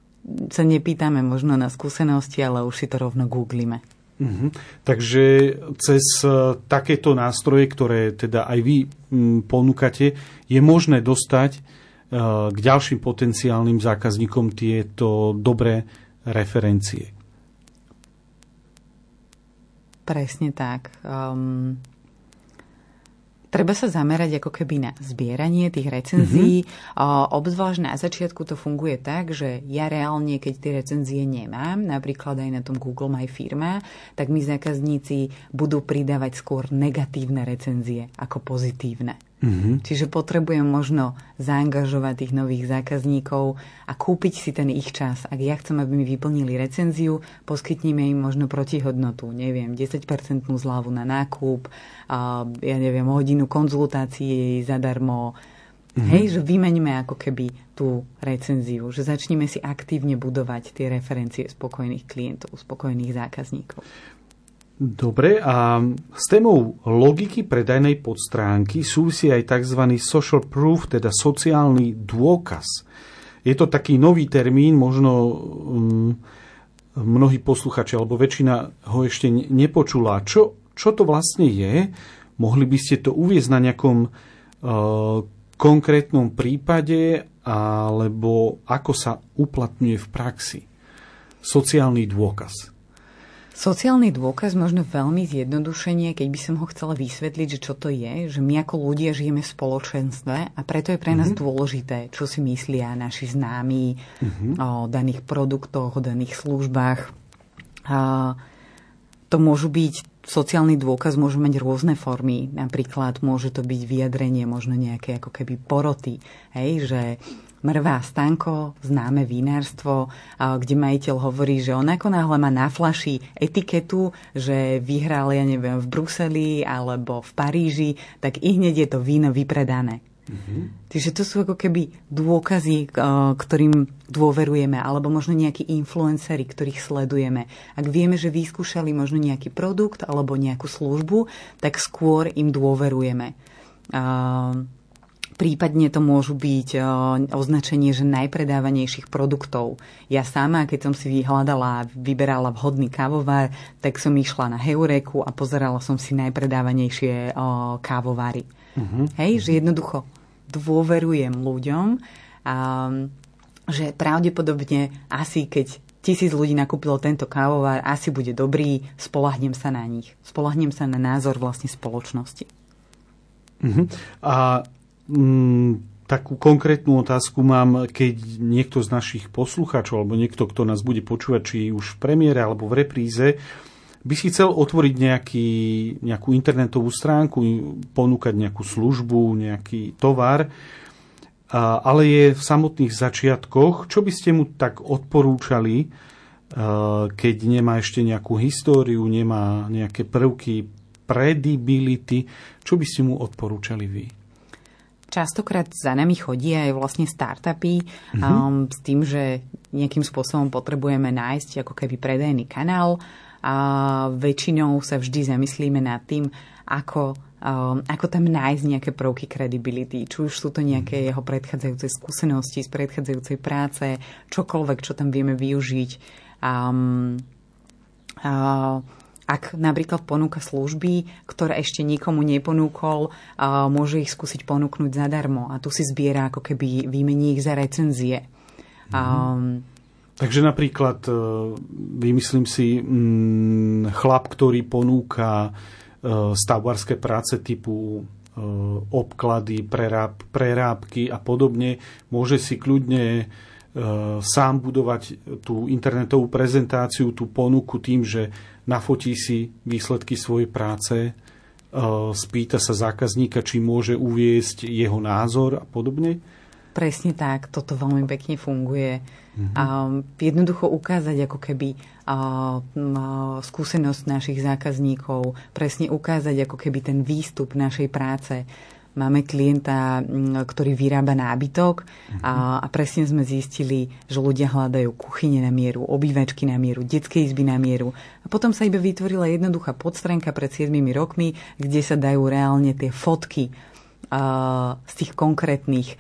sa nepýtame možno na skúsenosti, ale už si to rovno googlíme. Mhm. Takže cez e, takéto nástroje, ktoré teda aj vy ponúkate, je možné dostať e, k ďalším potenciálnym zákazníkom tieto dobré referencie. Presne tak. Um, Treba sa zamerať ako keby na zbieranie tých recenzií. Mm-hmm. Obzvlášť na začiatku to funguje tak, že ja reálne, keď tie recenzie nemám, napríklad aj na tom Google My Firma, tak mi zákazníci budú pridávať skôr negatívne recenzie ako pozitívne. Mm-hmm. Čiže potrebujem možno zaangažovať tých nových zákazníkov a kúpiť si ten ich čas. Ak ja chcem, aby mi vyplnili recenziu, poskytnime im možno protihodnotu, neviem, 10% zľavu na nákup, a, ja neviem, hodinu konzultácií zadarmo. Mm-hmm. Hej, že vymeňme ako keby tú recenziu, že začneme si aktívne budovať tie referencie spokojných klientov, spokojných zákazníkov. Dobre, a s témou logiky predajnej podstránky súvisí aj tzv. social proof, teda sociálny dôkaz. Je to taký nový termín, možno um, mnohí posluchači, alebo väčšina ho ešte nepočula. Čo, čo to vlastne je? Mohli by ste to uviezť na nejakom uh, konkrétnom prípade, alebo ako sa uplatňuje v praxi? Sociálny dôkaz. Sociálny dôkaz možno veľmi zjednodušenie, keď by som ho chcela vysvetliť, že čo to je, že my ako ľudia žijeme v spoločenstve a preto je pre nás mm-hmm. dôležité, čo si myslia naši známi mm-hmm. o daných produktoch, o daných službách. A to môžu byť, sociálny dôkaz môže mať rôzne formy. Napríklad môže to byť vyjadrenie možno nejaké ako keby poroty, hej, že Mrvá stanko, známe vinárstvo, kde majiteľ hovorí, že on ako náhle má na flaši etiketu, že vyhral, ja neviem, v Bruseli alebo v Paríži, tak i hneď je to víno vypredané. Mm-hmm. Čiže to sú ako keby dôkazy, ktorým dôverujeme, alebo možno nejakí influenceri, ktorých sledujeme. Ak vieme, že vyskúšali možno nejaký produkt alebo nejakú službu, tak skôr im dôverujeme. Prípadne to môžu byť e, označenie, že najpredávanejších produktov. Ja sama, keď som si vyhľadala a vyberala vhodný kávovar, tak som išla na Heureku a pozerala som si najpredávanejšie e, kávovary. Uh-huh. Hej, že jednoducho dôverujem ľuďom, a, že pravdepodobne asi keď tisíc ľudí nakúpilo tento kávovar, asi bude dobrý, spolahnem sa na nich. Spolahnem sa na názor vlastne spoločnosti. Uh-huh. A Mm, takú konkrétnu otázku mám, keď niekto z našich poslucháčov alebo niekto, kto nás bude počúvať, či už v premiére alebo v repríze, by si chcel otvoriť nejaký, nejakú internetovú stránku, ponúkať nejakú službu, nejaký tovar, ale je v samotných začiatkoch. Čo by ste mu tak odporúčali, keď nemá ešte nejakú históriu, nemá nejaké prvky credibility, čo by ste mu odporúčali vy? Častokrát za nami chodí aj vlastne startupy mm-hmm. um, s tým, že nejakým spôsobom potrebujeme nájsť ako keby predajný kanál a väčšinou sa vždy zamyslíme nad tým, ako, um, ako tam nájsť nejaké prvky credibility. Či už sú to nejaké mhm. jeho predchádzajúce skúsenosti z predchádzajúcej práce, čokoľvek, čo tam vieme využiť. Um, uh, ak napríklad ponúka služby, ktoré ešte nikomu neponúkol, môže ich skúsiť ponúknuť zadarmo a tu si zbiera ako keby výmení ich za recenzie. Mm-hmm. Um, Takže napríklad, e, vymyslím si, mm, chlap, ktorý ponúka e, stavbarské práce typu e, obklady, preráb, prerábky a podobne, môže si kľudne sám budovať tú internetovú prezentáciu, tú ponuku tým, že nafotí si výsledky svojej práce, e, spýta sa zákazníka, či môže uviesť jeho názor a podobne? Presne tak, toto veľmi pekne funguje. Mm-hmm. Jednoducho ukázať ako keby skúsenosť našich zákazníkov, presne ukázať ako keby ten výstup našej práce. Máme klienta, ktorý vyrába nábytok a, a presne sme zistili, že ľudia hľadajú kuchyne na mieru, obývačky na mieru, detské izby na mieru. A potom sa iba vytvorila jednoduchá podstránka pred 7 rokmi, kde sa dajú reálne tie fotky z tých konkrétnych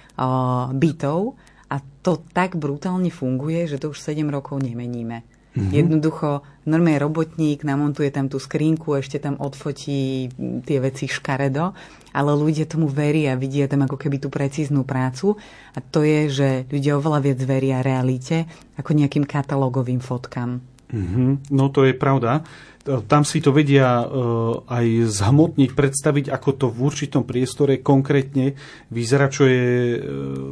bytov a to tak brutálne funguje, že to už 7 rokov nemeníme. Mm-hmm. Jednoducho, normálne robotník namontuje tam tú skrinku, ešte tam odfotí tie veci škaredo, ale ľudia tomu veria, vidia tam ako keby tú precíznu prácu a to je, že ľudia oveľa viac veria realite ako nejakým katalógovým fotkám. Mm-hmm. No to je pravda. Tam si to vedia uh, aj zhmotniť, predstaviť, ako to v určitom priestore konkrétne vyzerá, čo je uh,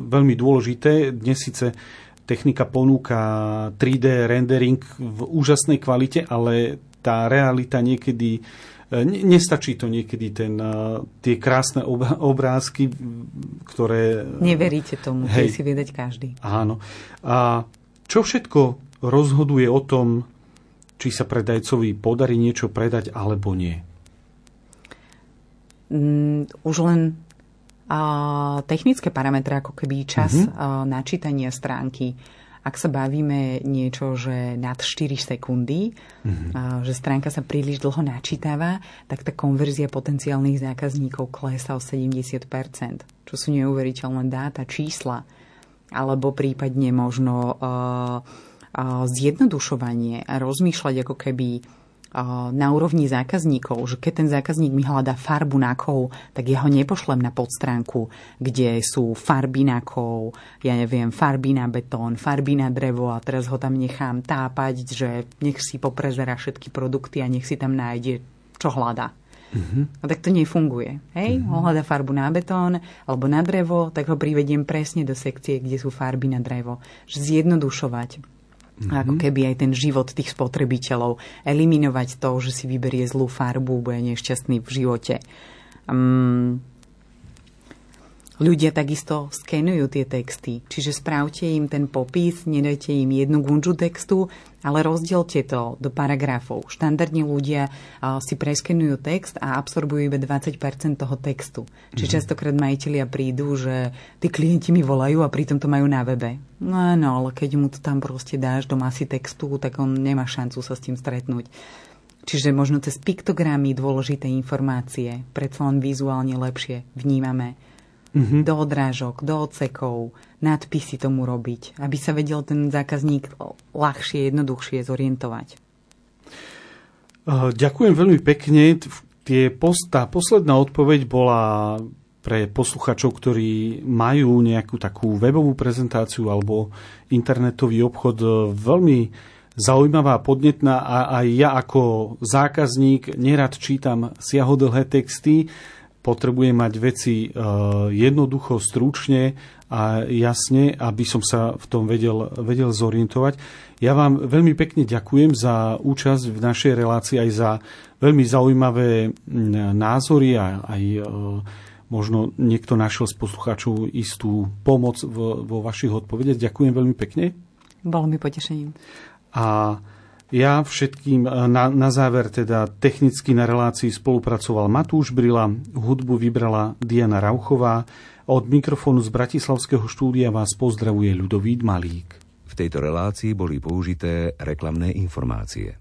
veľmi dôležité. Dnes síce technika ponúka 3D rendering v úžasnej kvalite, ale tá realita niekedy e, nestačí to niekedy ten, e, tie krásne obrázky, ktoré... Neveríte tomu, hej, si vedieť každý. Áno. A čo všetko rozhoduje o tom, či sa predajcovi podarí niečo predať alebo nie? Mm, už len technické parametre, ako keby čas mm-hmm. načítania stránky. Ak sa bavíme niečo, že nad 4 sekundy, mm-hmm. že stránka sa príliš dlho načítava, tak tá konverzia potenciálnych zákazníkov klesá o 70%, čo sú neuveriteľné dáta, čísla, alebo prípadne možno uh, uh, zjednodušovanie a rozmýšľať ako keby na úrovni zákazníkov, že keď ten zákazník mi hľadá farbu na kov, tak ja ho nepošlem na podstránku, kde sú farby na kov, ja neviem, farby na betón, farby na drevo a teraz ho tam nechám tápať, že nech si poprezera všetky produkty a nech si tam nájde, čo hľadá. Mm-hmm. A tak to nefunguje. Hej? Mm-hmm. On hľadá farbu na betón alebo na drevo, tak ho privediem presne do sekcie, kde sú farby na drevo. Že zjednodušovať Mm-hmm. Ako keby aj ten život tých spotrebiteľov. Eliminovať to, že si vyberie zlú farbu, bude nešťastný v živote. Um, Ľudia takisto skenujú tie texty, čiže správte im ten popis, nedajte im jednu gunžu textu, ale rozdielte to do paragrafov. Štandardne ľudia si preskenujú text a absorbujú iba 20% toho textu. Čiže mm-hmm. častokrát majiteľia prídu, že tí klienti mi volajú a pritom to majú na webe. No áno, ale keď mu to tam proste dáš do masy textu, tak on nemá šancu sa s tým stretnúť. Čiže možno cez piktogramy dôležité informácie, predsa len vizuálne lepšie vnímame mm-hmm. do odrážok, do odsekov, nadpisy tomu robiť, aby sa vedel ten zákazník ľahšie, jednoduchšie zorientovať. Ďakujem veľmi pekne. Tie post, tá posledná odpoveď bola pre posluchačov, ktorí majú nejakú takú webovú prezentáciu alebo internetový obchod e, veľmi zaujímavá, podnetná a aj ja ako zákazník nerad čítam siahodlhé texty, potrebujem mať veci e, jednoducho, stručne a jasne, aby som sa v tom vedel, vedel zorientovať. Ja vám veľmi pekne ďakujem za účasť v našej relácii, aj za veľmi zaujímavé názory a aj e, možno niekto našiel z poslucháčov istú pomoc vo, vo vašich odpovediach. Ďakujem veľmi pekne. Bolo mi potešením. A ja všetkým eh, na, na záver teda technicky na relácii spolupracoval Matúš Brila, hudbu vybrala Diana Rauchová od mikrofónu z Bratislavského štúdia vás pozdravuje Ľudovít Malík. V tejto relácii boli použité reklamné informácie.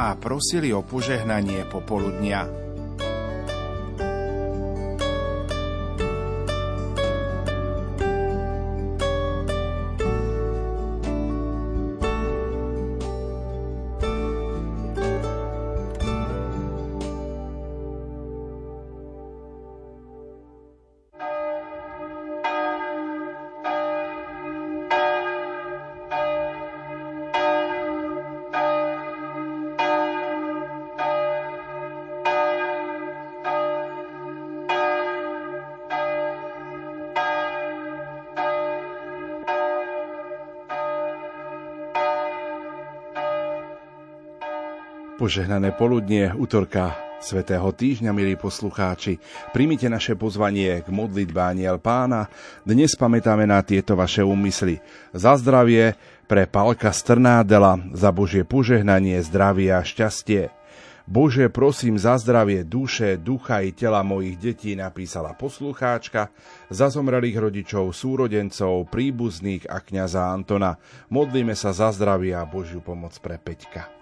a prosili o požehnanie popoludnia. Požehnané poludnie, útorka Svetého týždňa, milí poslucháči. Príjmite naše pozvanie k modlitbe Aniel Pána. Dnes pamätáme na tieto vaše úmysly. Za zdravie pre Palka Strnádela, za Božie požehnanie, zdravie a šťastie. Bože, prosím za zdravie duše, ducha i tela mojich detí, napísala poslucháčka, za zomrelých rodičov, súrodencov, príbuzných a kňaza Antona. Modlíme sa za zdravie a Božiu pomoc pre Peťka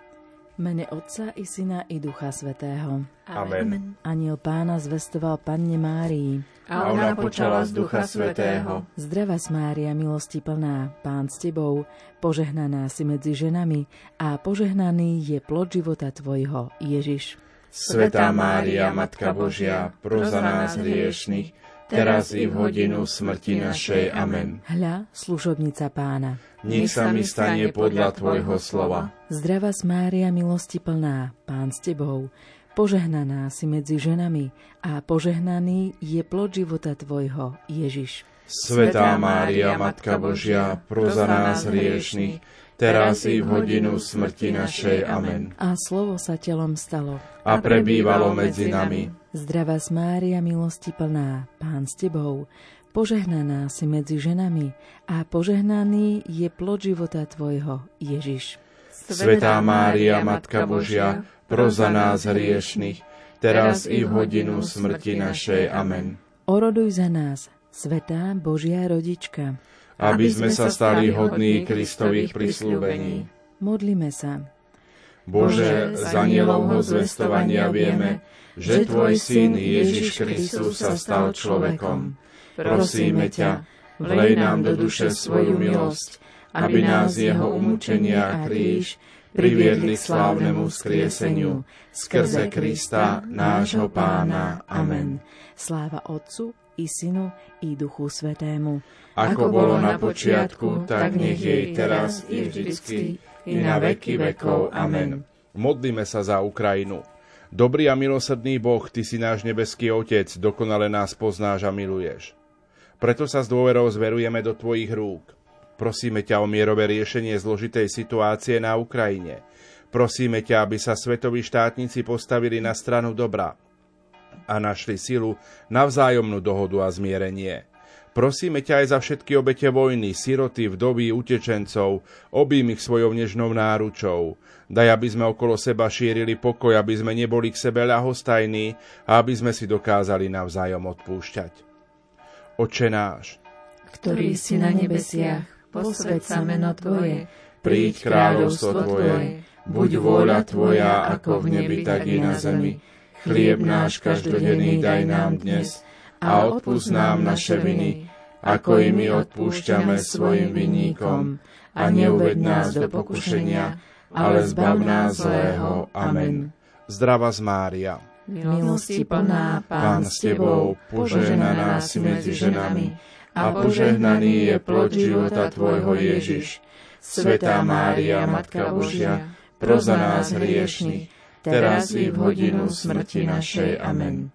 mene Otca i Syna i Ducha Svetého. Amen. Aniel pána zvestoval Panne Márii. A ona počala z Ducha Svetého. Zdrava Mária, milosti plná, Pán s Tebou, požehnaná si medzi ženami a požehnaný je plod života Tvojho, Ježiš. Svetá Mária, Matka Božia, pro za nás hriešných, teraz i v hodinu smrti našej. Amen. Hľa, služobnica pána. Nech sa mi stane podľa Tvojho slova. Zdrava Mária, milosti plná, Pán s Tebou, požehnaná si medzi ženami a požehnaný je plod života Tvojho, Ježiš. Svetá Mária, Matka Božia, pro za nás hriešných, teraz i v hodinu smrti našej. Amen. A slovo sa telom stalo. A prebývalo medzi nami. Zdrava z Mária, milosti plná, Pán s Tebou, požehnaná si medzi ženami a požehnaný je plod života Tvojho, Ježiš. Svetá Mária, Matka Božia, pro za nás hriešných, teraz i v hodinu smrti našej. Amen. Oroduj za nás, Svetá Božia rodička, aby sme sa stali hodní Kristových prislúbení. Modlíme sa. Bože, z anielovho zvestovania vieme, že Tvoj Syn Ježiš Kristus sa stal človekom. Prosíme ťa, vlej nám do duše svoju milosť, aby nás jeho umúčenia a kríž priviedli k slávnemu skrieseniu skrze Krista, nášho Pána. Amen. Sláva Otcu i Synu i Duchu Svetému ako bolo na počiatku, tak nech jej teraz i vždycky, i na veky vekov. Amen. Modlíme sa za Ukrajinu. Dobrý a milosrdný Boh, Ty si náš nebeský Otec, dokonale nás poznáš a miluješ. Preto sa s dôverou zverujeme do Tvojich rúk. Prosíme ťa o mierové riešenie zložitej situácie na Ukrajine. Prosíme ťa, aby sa svetoví štátnici postavili na stranu dobra a našli silu na vzájomnú dohodu a zmierenie. Prosíme ťa aj za všetky obete vojny, siroty, vdovy, utečencov, obím ich svojou nežnou náručou. Daj, aby sme okolo seba šírili pokoj, aby sme neboli k sebe ľahostajní a aby sme si dokázali navzájom odpúšťať. Oče náš, ktorý si na nebesiach, posved sa meno Tvoje, príď kráľovstvo Tvoje, buď vôľa Tvoja ako v nebi, tak i na zemi. Chlieb náš každodenný daj nám dnes a odpúsť nám naše viny, ako i my odpúšťame svojim vinníkom. A neuved nás do pokušenia, ale zbav nás zlého. Amen. Zdrava z Mária. Milosti plná, Pán s Tebou, požehnaná si medzi ženami a požehnaný je plod života Tvojho Ježiš. Svetá Mária, Matka Božia, pro za nás hriešných, teraz i v hodinu smrti našej. Amen.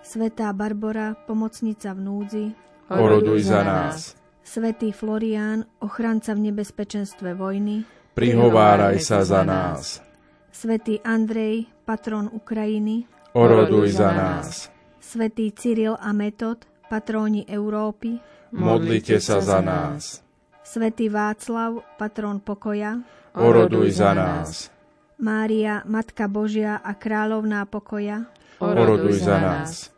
Svetá Barbara, pomocnica v núdzi, oroduj za nás. Svetý Florián, ochranca v nebezpečenstve vojny, prihováraj sa za nás. Svetý Andrej, patron Ukrajiny, Oroduj za nás. Svetý Cyril a Metod, patróni Európy, Modlite sa za nás. Svetý Václav, patron pokoja, Oroduj za nás. Mária, Matka Božia a kráľovná pokoja, Oroduj za nás.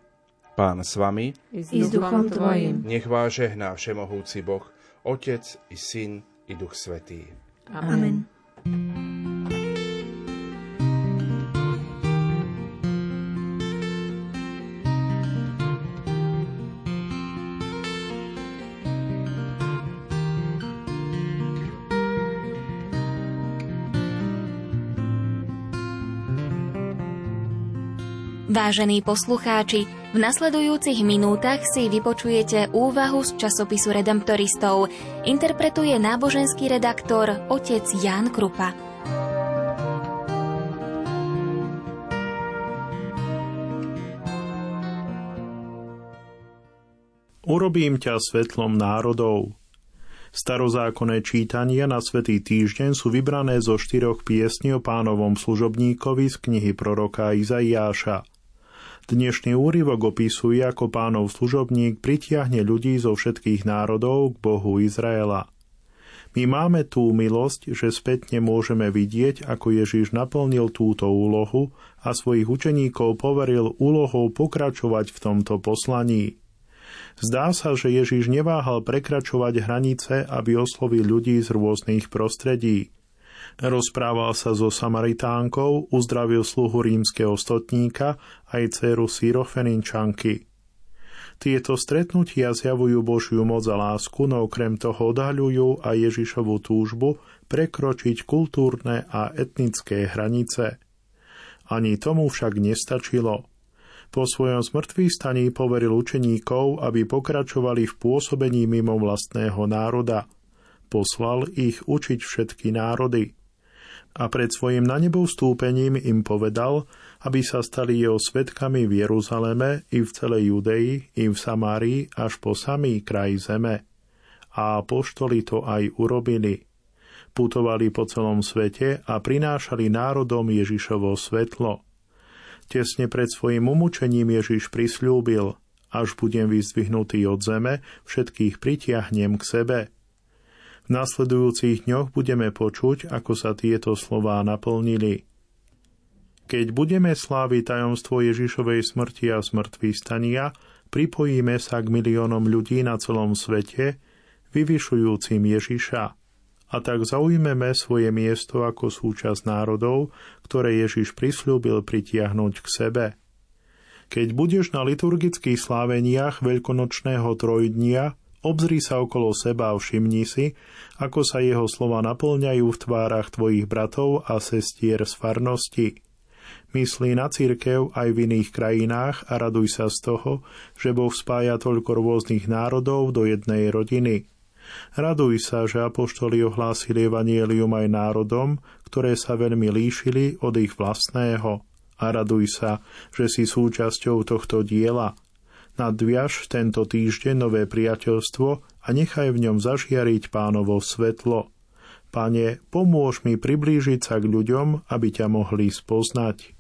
Pán s vami, i s duchom Tvojim. nech vás žehná Všemohúci Boh, Otec i Syn i Duch Svetý. Amen. Vážení poslucháči, v nasledujúcich minútach si vypočujete úvahu z časopisu Redemptoristov. Interpretuje náboženský redaktor otec Ján Krupa. Urobím ťa svetlom národov. Starozákonné čítania na Svetý týždeň sú vybrané zo štyroch piesní o pánovom služobníkovi z knihy proroka Izaiáša. Dnešný úryvok opisuje, ako pánov služobník pritiahne ľudí zo všetkých národov k Bohu Izraela. My máme tú milosť, že spätne môžeme vidieť, ako Ježiš naplnil túto úlohu a svojich učeníkov poveril úlohou pokračovať v tomto poslaní. Zdá sa, že Ježiš neváhal prekračovať hranice, aby oslovil ľudí z rôznych prostredí. Rozprával sa so Samaritánkou, uzdravil sluhu rímskeho stotníka aj dceru Syrofeninčanky. Tieto stretnutia zjavujú Božiu moc a lásku, no okrem toho odhaľujú aj Ježišovu túžbu prekročiť kultúrne a etnické hranice. Ani tomu však nestačilo. Po svojom zmrtvý staní poveril učeníkov, aby pokračovali v pôsobení mimo vlastného národa. Poslal ich učiť všetky národy. A pred svojim na nebo vstúpením im povedal, aby sa stali jeho svetkami v Jeruzaleme i v celej Judei, i v Samárii až po samý kraj zeme. A apoštoli to aj urobili. Putovali po celom svete a prinášali národom Ježišovo svetlo. Tesne pred svojim umúčením Ježiš prisľúbil, až budem vyzdvihnutý od zeme, všetkých pritiahnem k sebe. V nasledujúcich dňoch budeme počuť, ako sa tieto slová naplnili. Keď budeme sláviť tajomstvo Ježišovej smrti a smrtvý stania, pripojíme sa k miliónom ľudí na celom svete, vyvyšujúcim Ježiša a tak zaujmeme svoje miesto ako súčasť národov, ktoré Ježiš prislúbil pritiahnuť k sebe. Keď budeš na liturgických sláveniach veľkonočného trojdnia, obzri sa okolo seba a všimni si, ako sa jeho slova naplňajú v tvárach tvojich bratov a sestier z farnosti. Myslí na církev aj v iných krajinách a raduj sa z toho, že Boh spája toľko rôznych národov do jednej rodiny – Raduj sa, že apoštoli ohlásili evanielium aj národom, ktoré sa veľmi líšili od ich vlastného. A raduj sa, že si súčasťou tohto diela. Nadviaž tento týždeň nové priateľstvo a nechaj v ňom zažiariť pánovo svetlo. Pane, pomôž mi priblížiť sa k ľuďom, aby ťa mohli spoznať.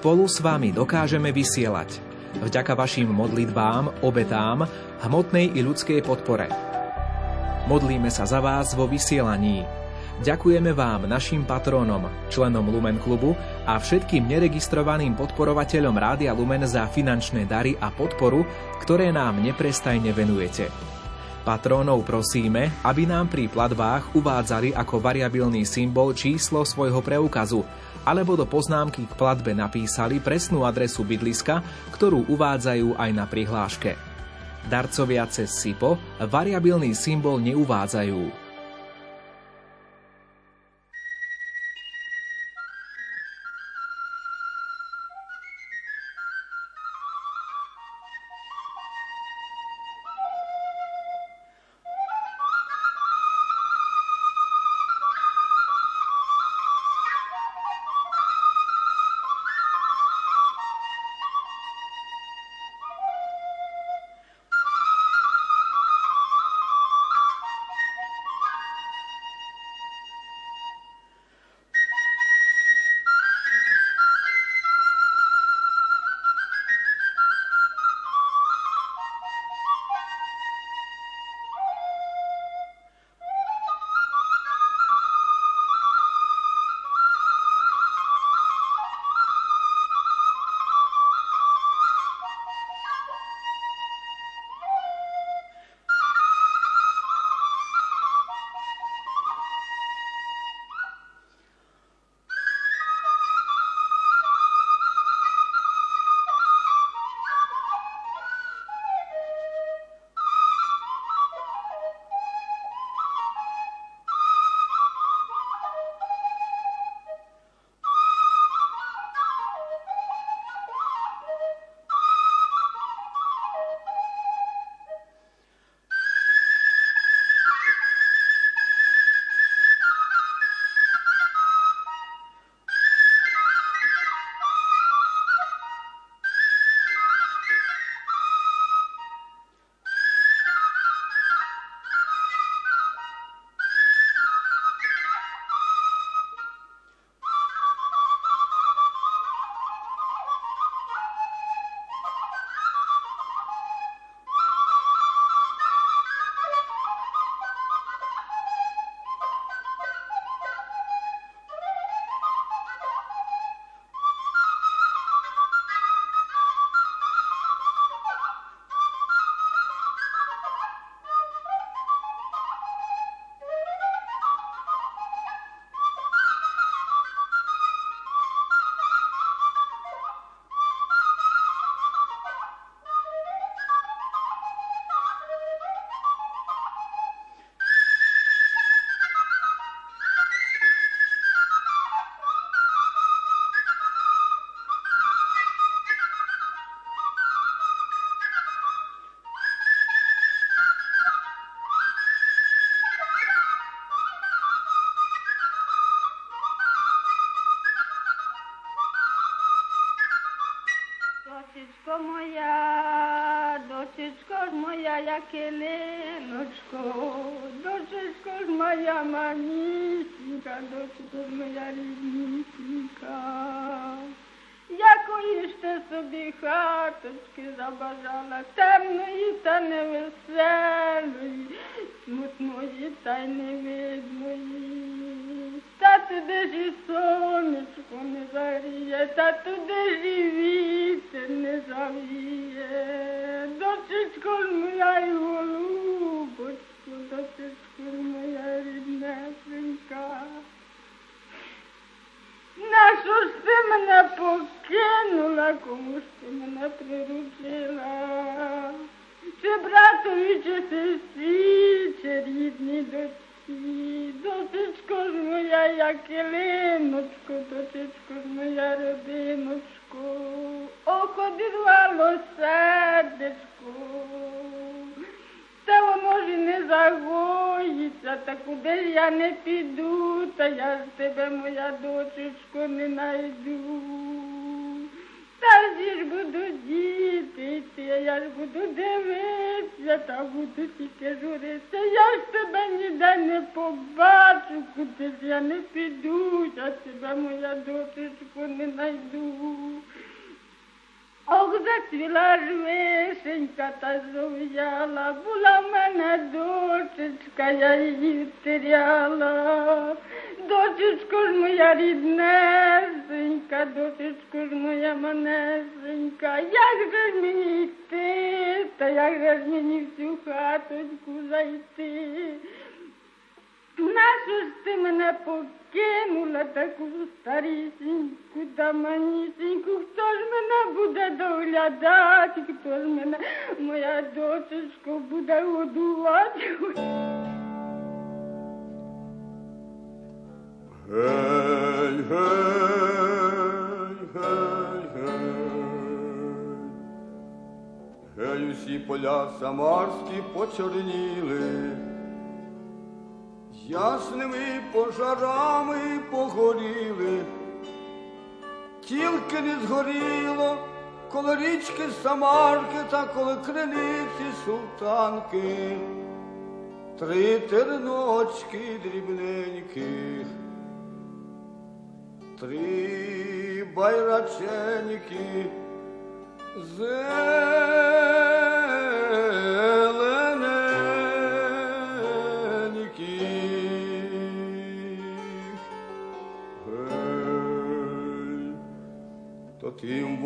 Spolu s vami dokážeme vysielať. Vďaka vašim modlitbám, obetám, hmotnej i ľudskej podpore. Modlíme sa za vás vo vysielaní. Ďakujeme vám, našim patrónom, členom Lumen klubu a všetkým neregistrovaným podporovateľom Rádia Lumen za finančné dary a podporu, ktoré nám neprestajne venujete. Patrónov prosíme, aby nám pri platbách uvádzali ako variabilný symbol číslo svojho preukazu alebo do poznámky k platbe napísali presnú adresu bydliska, ktorú uvádzajú aj na prihláške. Darcovia cez SIPO variabilný symbol neuvádzajú. Якелиночко, дочечко ж моя манісінька, дочечко ж моя ріднісінька. Якої ж ти собі хаточки забажала, темної та невеселої, смутної та й невидної. Та туди ж і сонечко не заріє, та туди ж і Dočečko moja i тебе, моя дочечко, не найду. Та ж ж буду діти, я ж буду дивитися, та буду тільки журитися. Я ж тебе ніде не побачу, куди ж я не піду, я тебе, моя дочечко, не найду. Ох, зацвіла ж вишенька та зов'яла, була в мене дочечка, я її втеряла. Дочечко ж моя ріднесенька, дочечко ж моя манесенька, як же ж мені йти, та як же ж мені в цю хаточку зайти? Нащо ж ти мене покинула таку старісіньку та манісіньку? Хто ж мене буде доглядати? Хто ж мене, моя дочечко, буде годувати? Гей, гей, гей, гей. Гей, усі поля самарські почорніли, ясними пожарами погоріли, тільки не згоріло коло річки Самарки та коло криниці султанки, три терночки дрібненьких, три байраченьки. Зелененьких.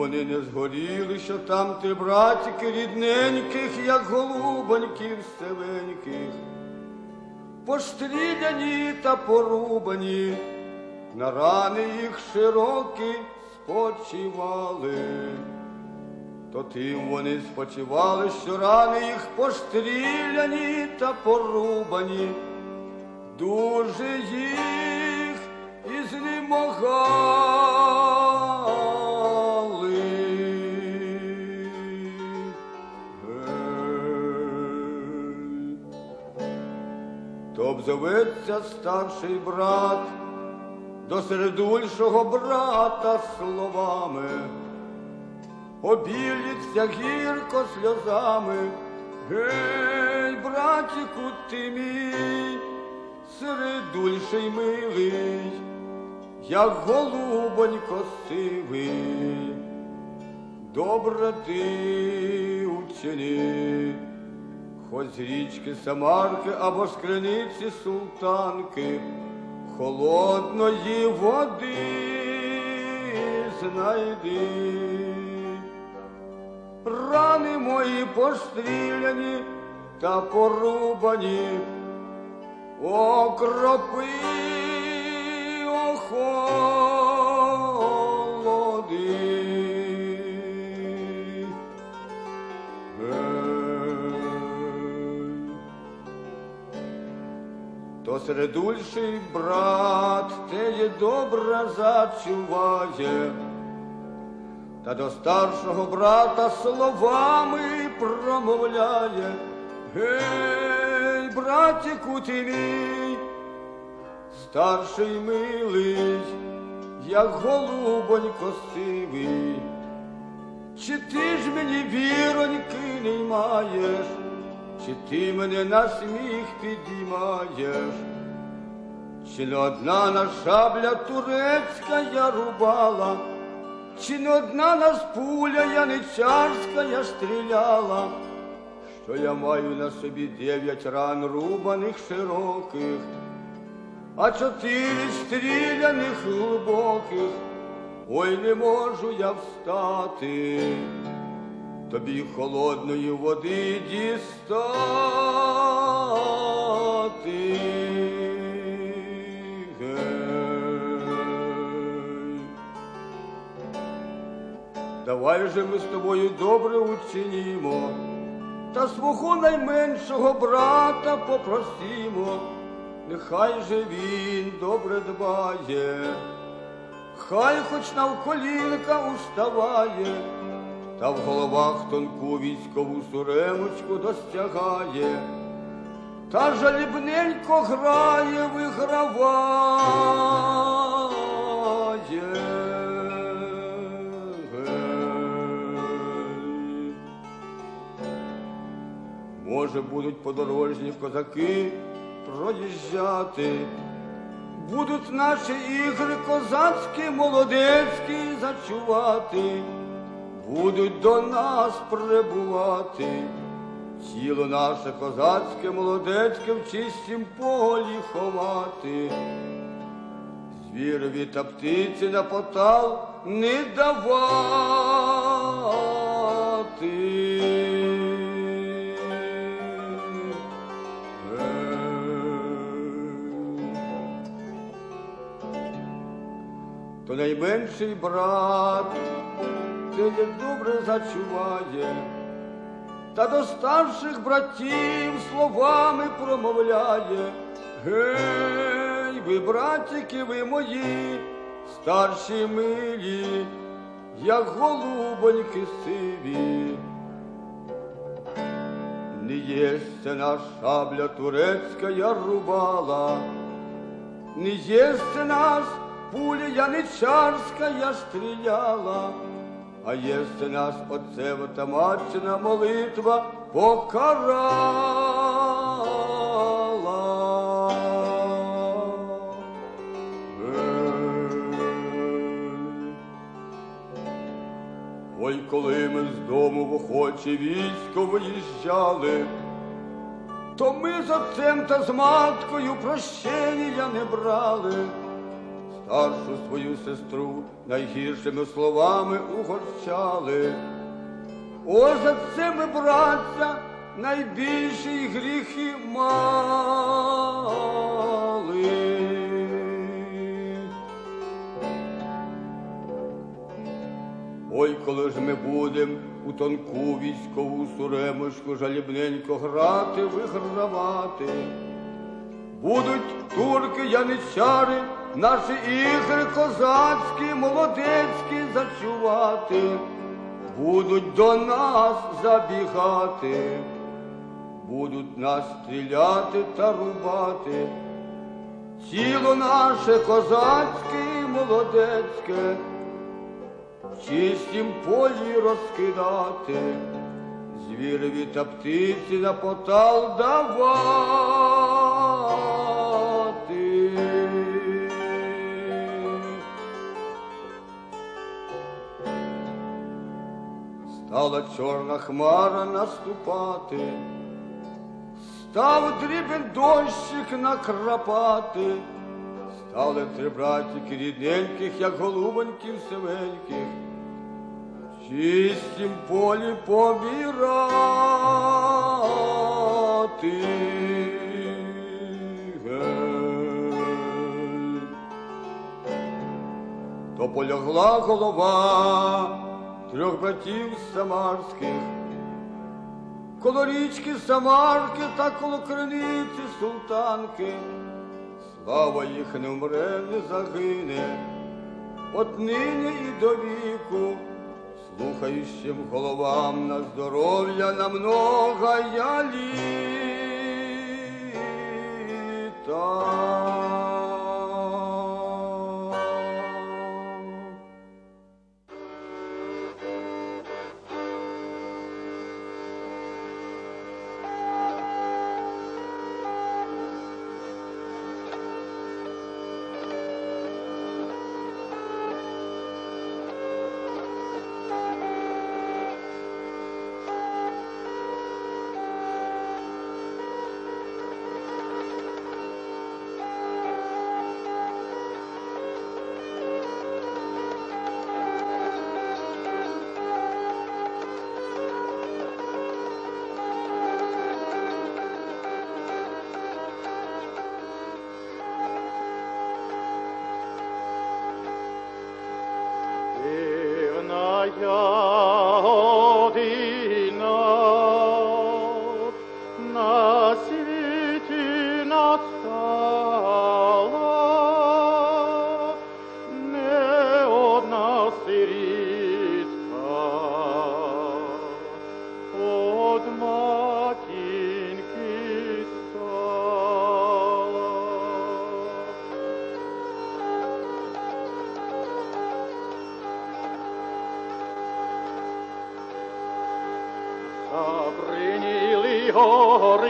Вони не згоріли, що там ти, братики рідненьких, як голубоньків севеньких, постріляні та порубані, на рани їх широкі спочивали, то тим вони спочивали, що рани їх постріляні та порубані, дуже їх і знемогали. Обзоветься старший брат до середульшого брата словами, обіліться гірко сльозами, гей, братіку ти мій, середульший милий, як голубонько сивий, добре ти учини, хоч з річки Самарки або з криниці султанки, холодної води знайди. Рани мої постріляні та порубані, окропи охолоди. То середульший брат теє добре зачуває, та до старшого брата словами промовляє. Гей, братіку ти мій, старший милий, як голубонько сивий, чи ти ж мені віроньки не маєш? Чи ти мене на сміх підіймаєш? Чи не одна на шабля турецька я рубала, чи не одна нас пуля яничарська я стріляла, що я маю на собі дев'ять ран рубаних широких, а чотири стріляних глибоких, ой не можу я встати тобі холодної води дістати. Давай же ми з тобою добре учинімо, та свого найменшого брата попросімо, нехай же він добре дбає, хай хоч навколінка уставає та в головах тонку військову суремочку достягає, та жалібненько грає, виграває. Може, будуть подорожні козаки проїжджати, будуть наші ігри козацькі, молодецькі зачувати будуть до нас прибувати. Тіло наше козацьке, молодецьке в чистім полі ховати. Звірові та птиці на потал не давати. То найменший брат як добре зачуває, та до старших братів словами промовляє. Гей, ви, братики, ви мої, старші милі, як голубоньки сиві. Не єсться наш шабля турецька я рубала, не єсться нас пуля яничарська стріляла, а єсться нас отцева та матчина молитва покарала. Ой, коли ми з дому в охоче військо виїжджали, то ми з отцем та з маткою прощення не брали. Старшу свою сестру найгіршими словами угорчали. Ось за це ми, браття, найбільші гріхи мали. Ой, коли ж ми будем у тонку військову суремочку жалібненько грати, вигравати. Будуть турки, яничари, наші ігри козацькі, молодецькі зачувати, будуть до нас забігати, будуть нас стріляти та рубати. Тіло наше козацьке і молодецьке, в чистім полі розкидати, звірові та птиці на потал давати. Стала чорна хмара наступати, став дрібен дощик накрапати, стали три братики рідненьких, як голубоньків сивеньких, в чистім полі помірати. Гей. То полягла голова трьох братів самарських, коло річки Самарки та коло криниці султанки. Слава їх не вмре, не загине, от нині і до віку, слухаючим головам на здоров'я на много я літа. Забриніли гори,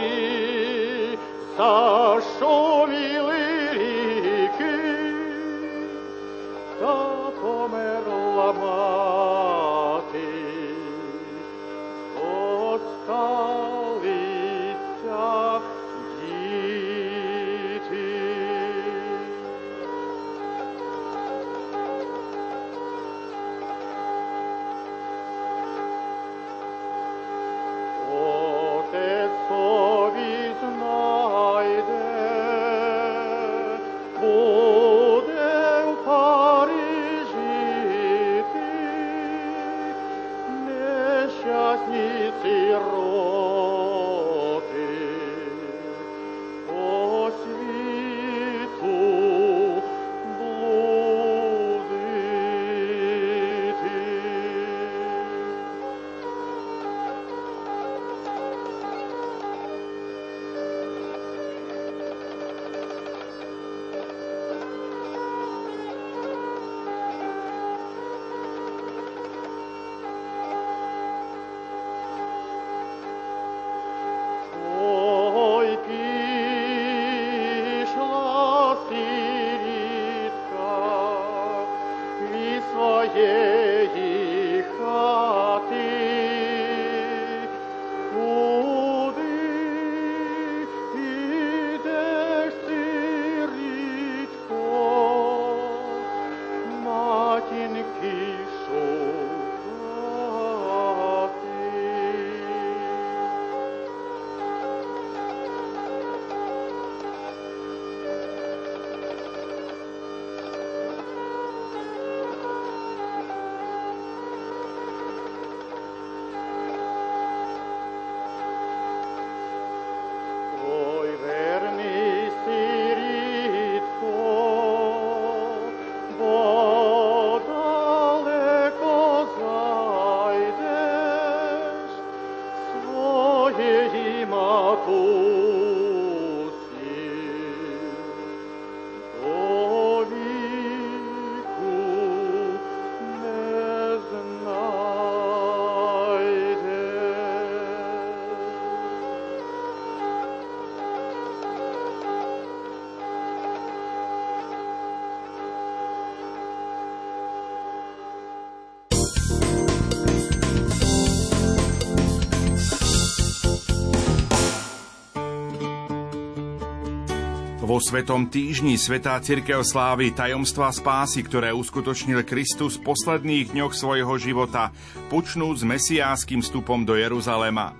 Vo Svetom týždni Svetá Cirkev slávi tajomstva spásy, ktoré uskutočnil Kristus v posledných dňoch svojho života, počnúc s mesiáským vstupom do Jeruzalema.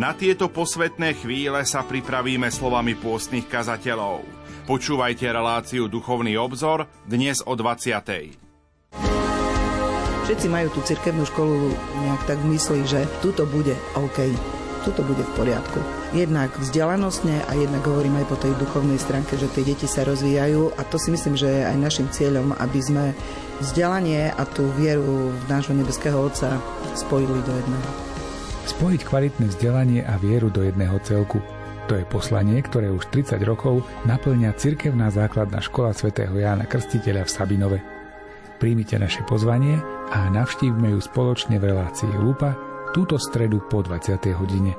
Na tieto posvetné chvíle sa pripravíme slovami pôstnych kazateľov. Počúvajte reláciu Duchovný obzor dnes o 20. Všetci majú tú cirkevnú školu nejak tak v mysli, že tuto bude OK, tuto bude v poriadku. Jednak vzdelanostne a jednak hovorím aj po tej duchovnej stránke, že tie deti sa rozvíjajú a to si myslím, že je aj našim cieľom, aby sme vzdelanie a tú vieru v nášho nebeského Otca spojili do jedného. Spojiť kvalitné vzdelanie a vieru do jedného celku. To je poslanie, ktoré už 30 rokov naplňa Cirkevná základná škola svätého Jána Krstiteľa v Sabinove. Príjmite naše pozvanie a navštívme ju spoločne v relácii Lupa túto stredu po 20. hodine.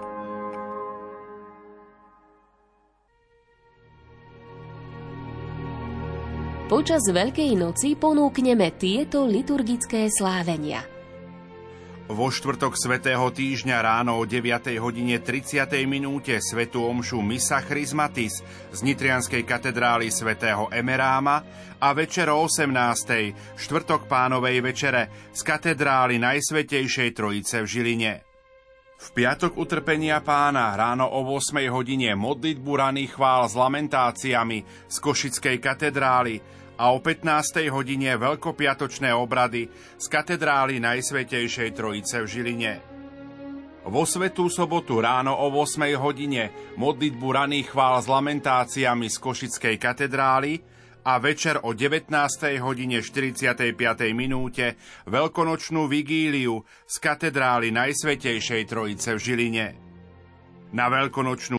Počas Veľkej noci ponúkneme tieto liturgické slávenia. Vo štvrtok svätého týždňa ráno o 9. hodine 30. minúte svetú omšu Misa Chrismatis z Nitrianskej katedrály svätého Emeráma a večer o 18. štvrtok pánovej večere z katedrály Najsvetejšej Trojice v Žiline. V piatok utrpenia pána ráno o 8 hodine modlitbu raných chvál s lamentáciami z Košickej katedrály a o 15. hodine veľkopiatočné obrady z katedrály Najsvetejšej Trojice v Žiline. Vo Svetú sobotu ráno o 8 hodine modlitbu raných chvál s lamentáciami z Košickej katedrály a večer o 19. hodine 45. minúte veľkonočnú vigíliu z katedrály Najsvetejšej Trojice v Žiline. Na veľkonočnú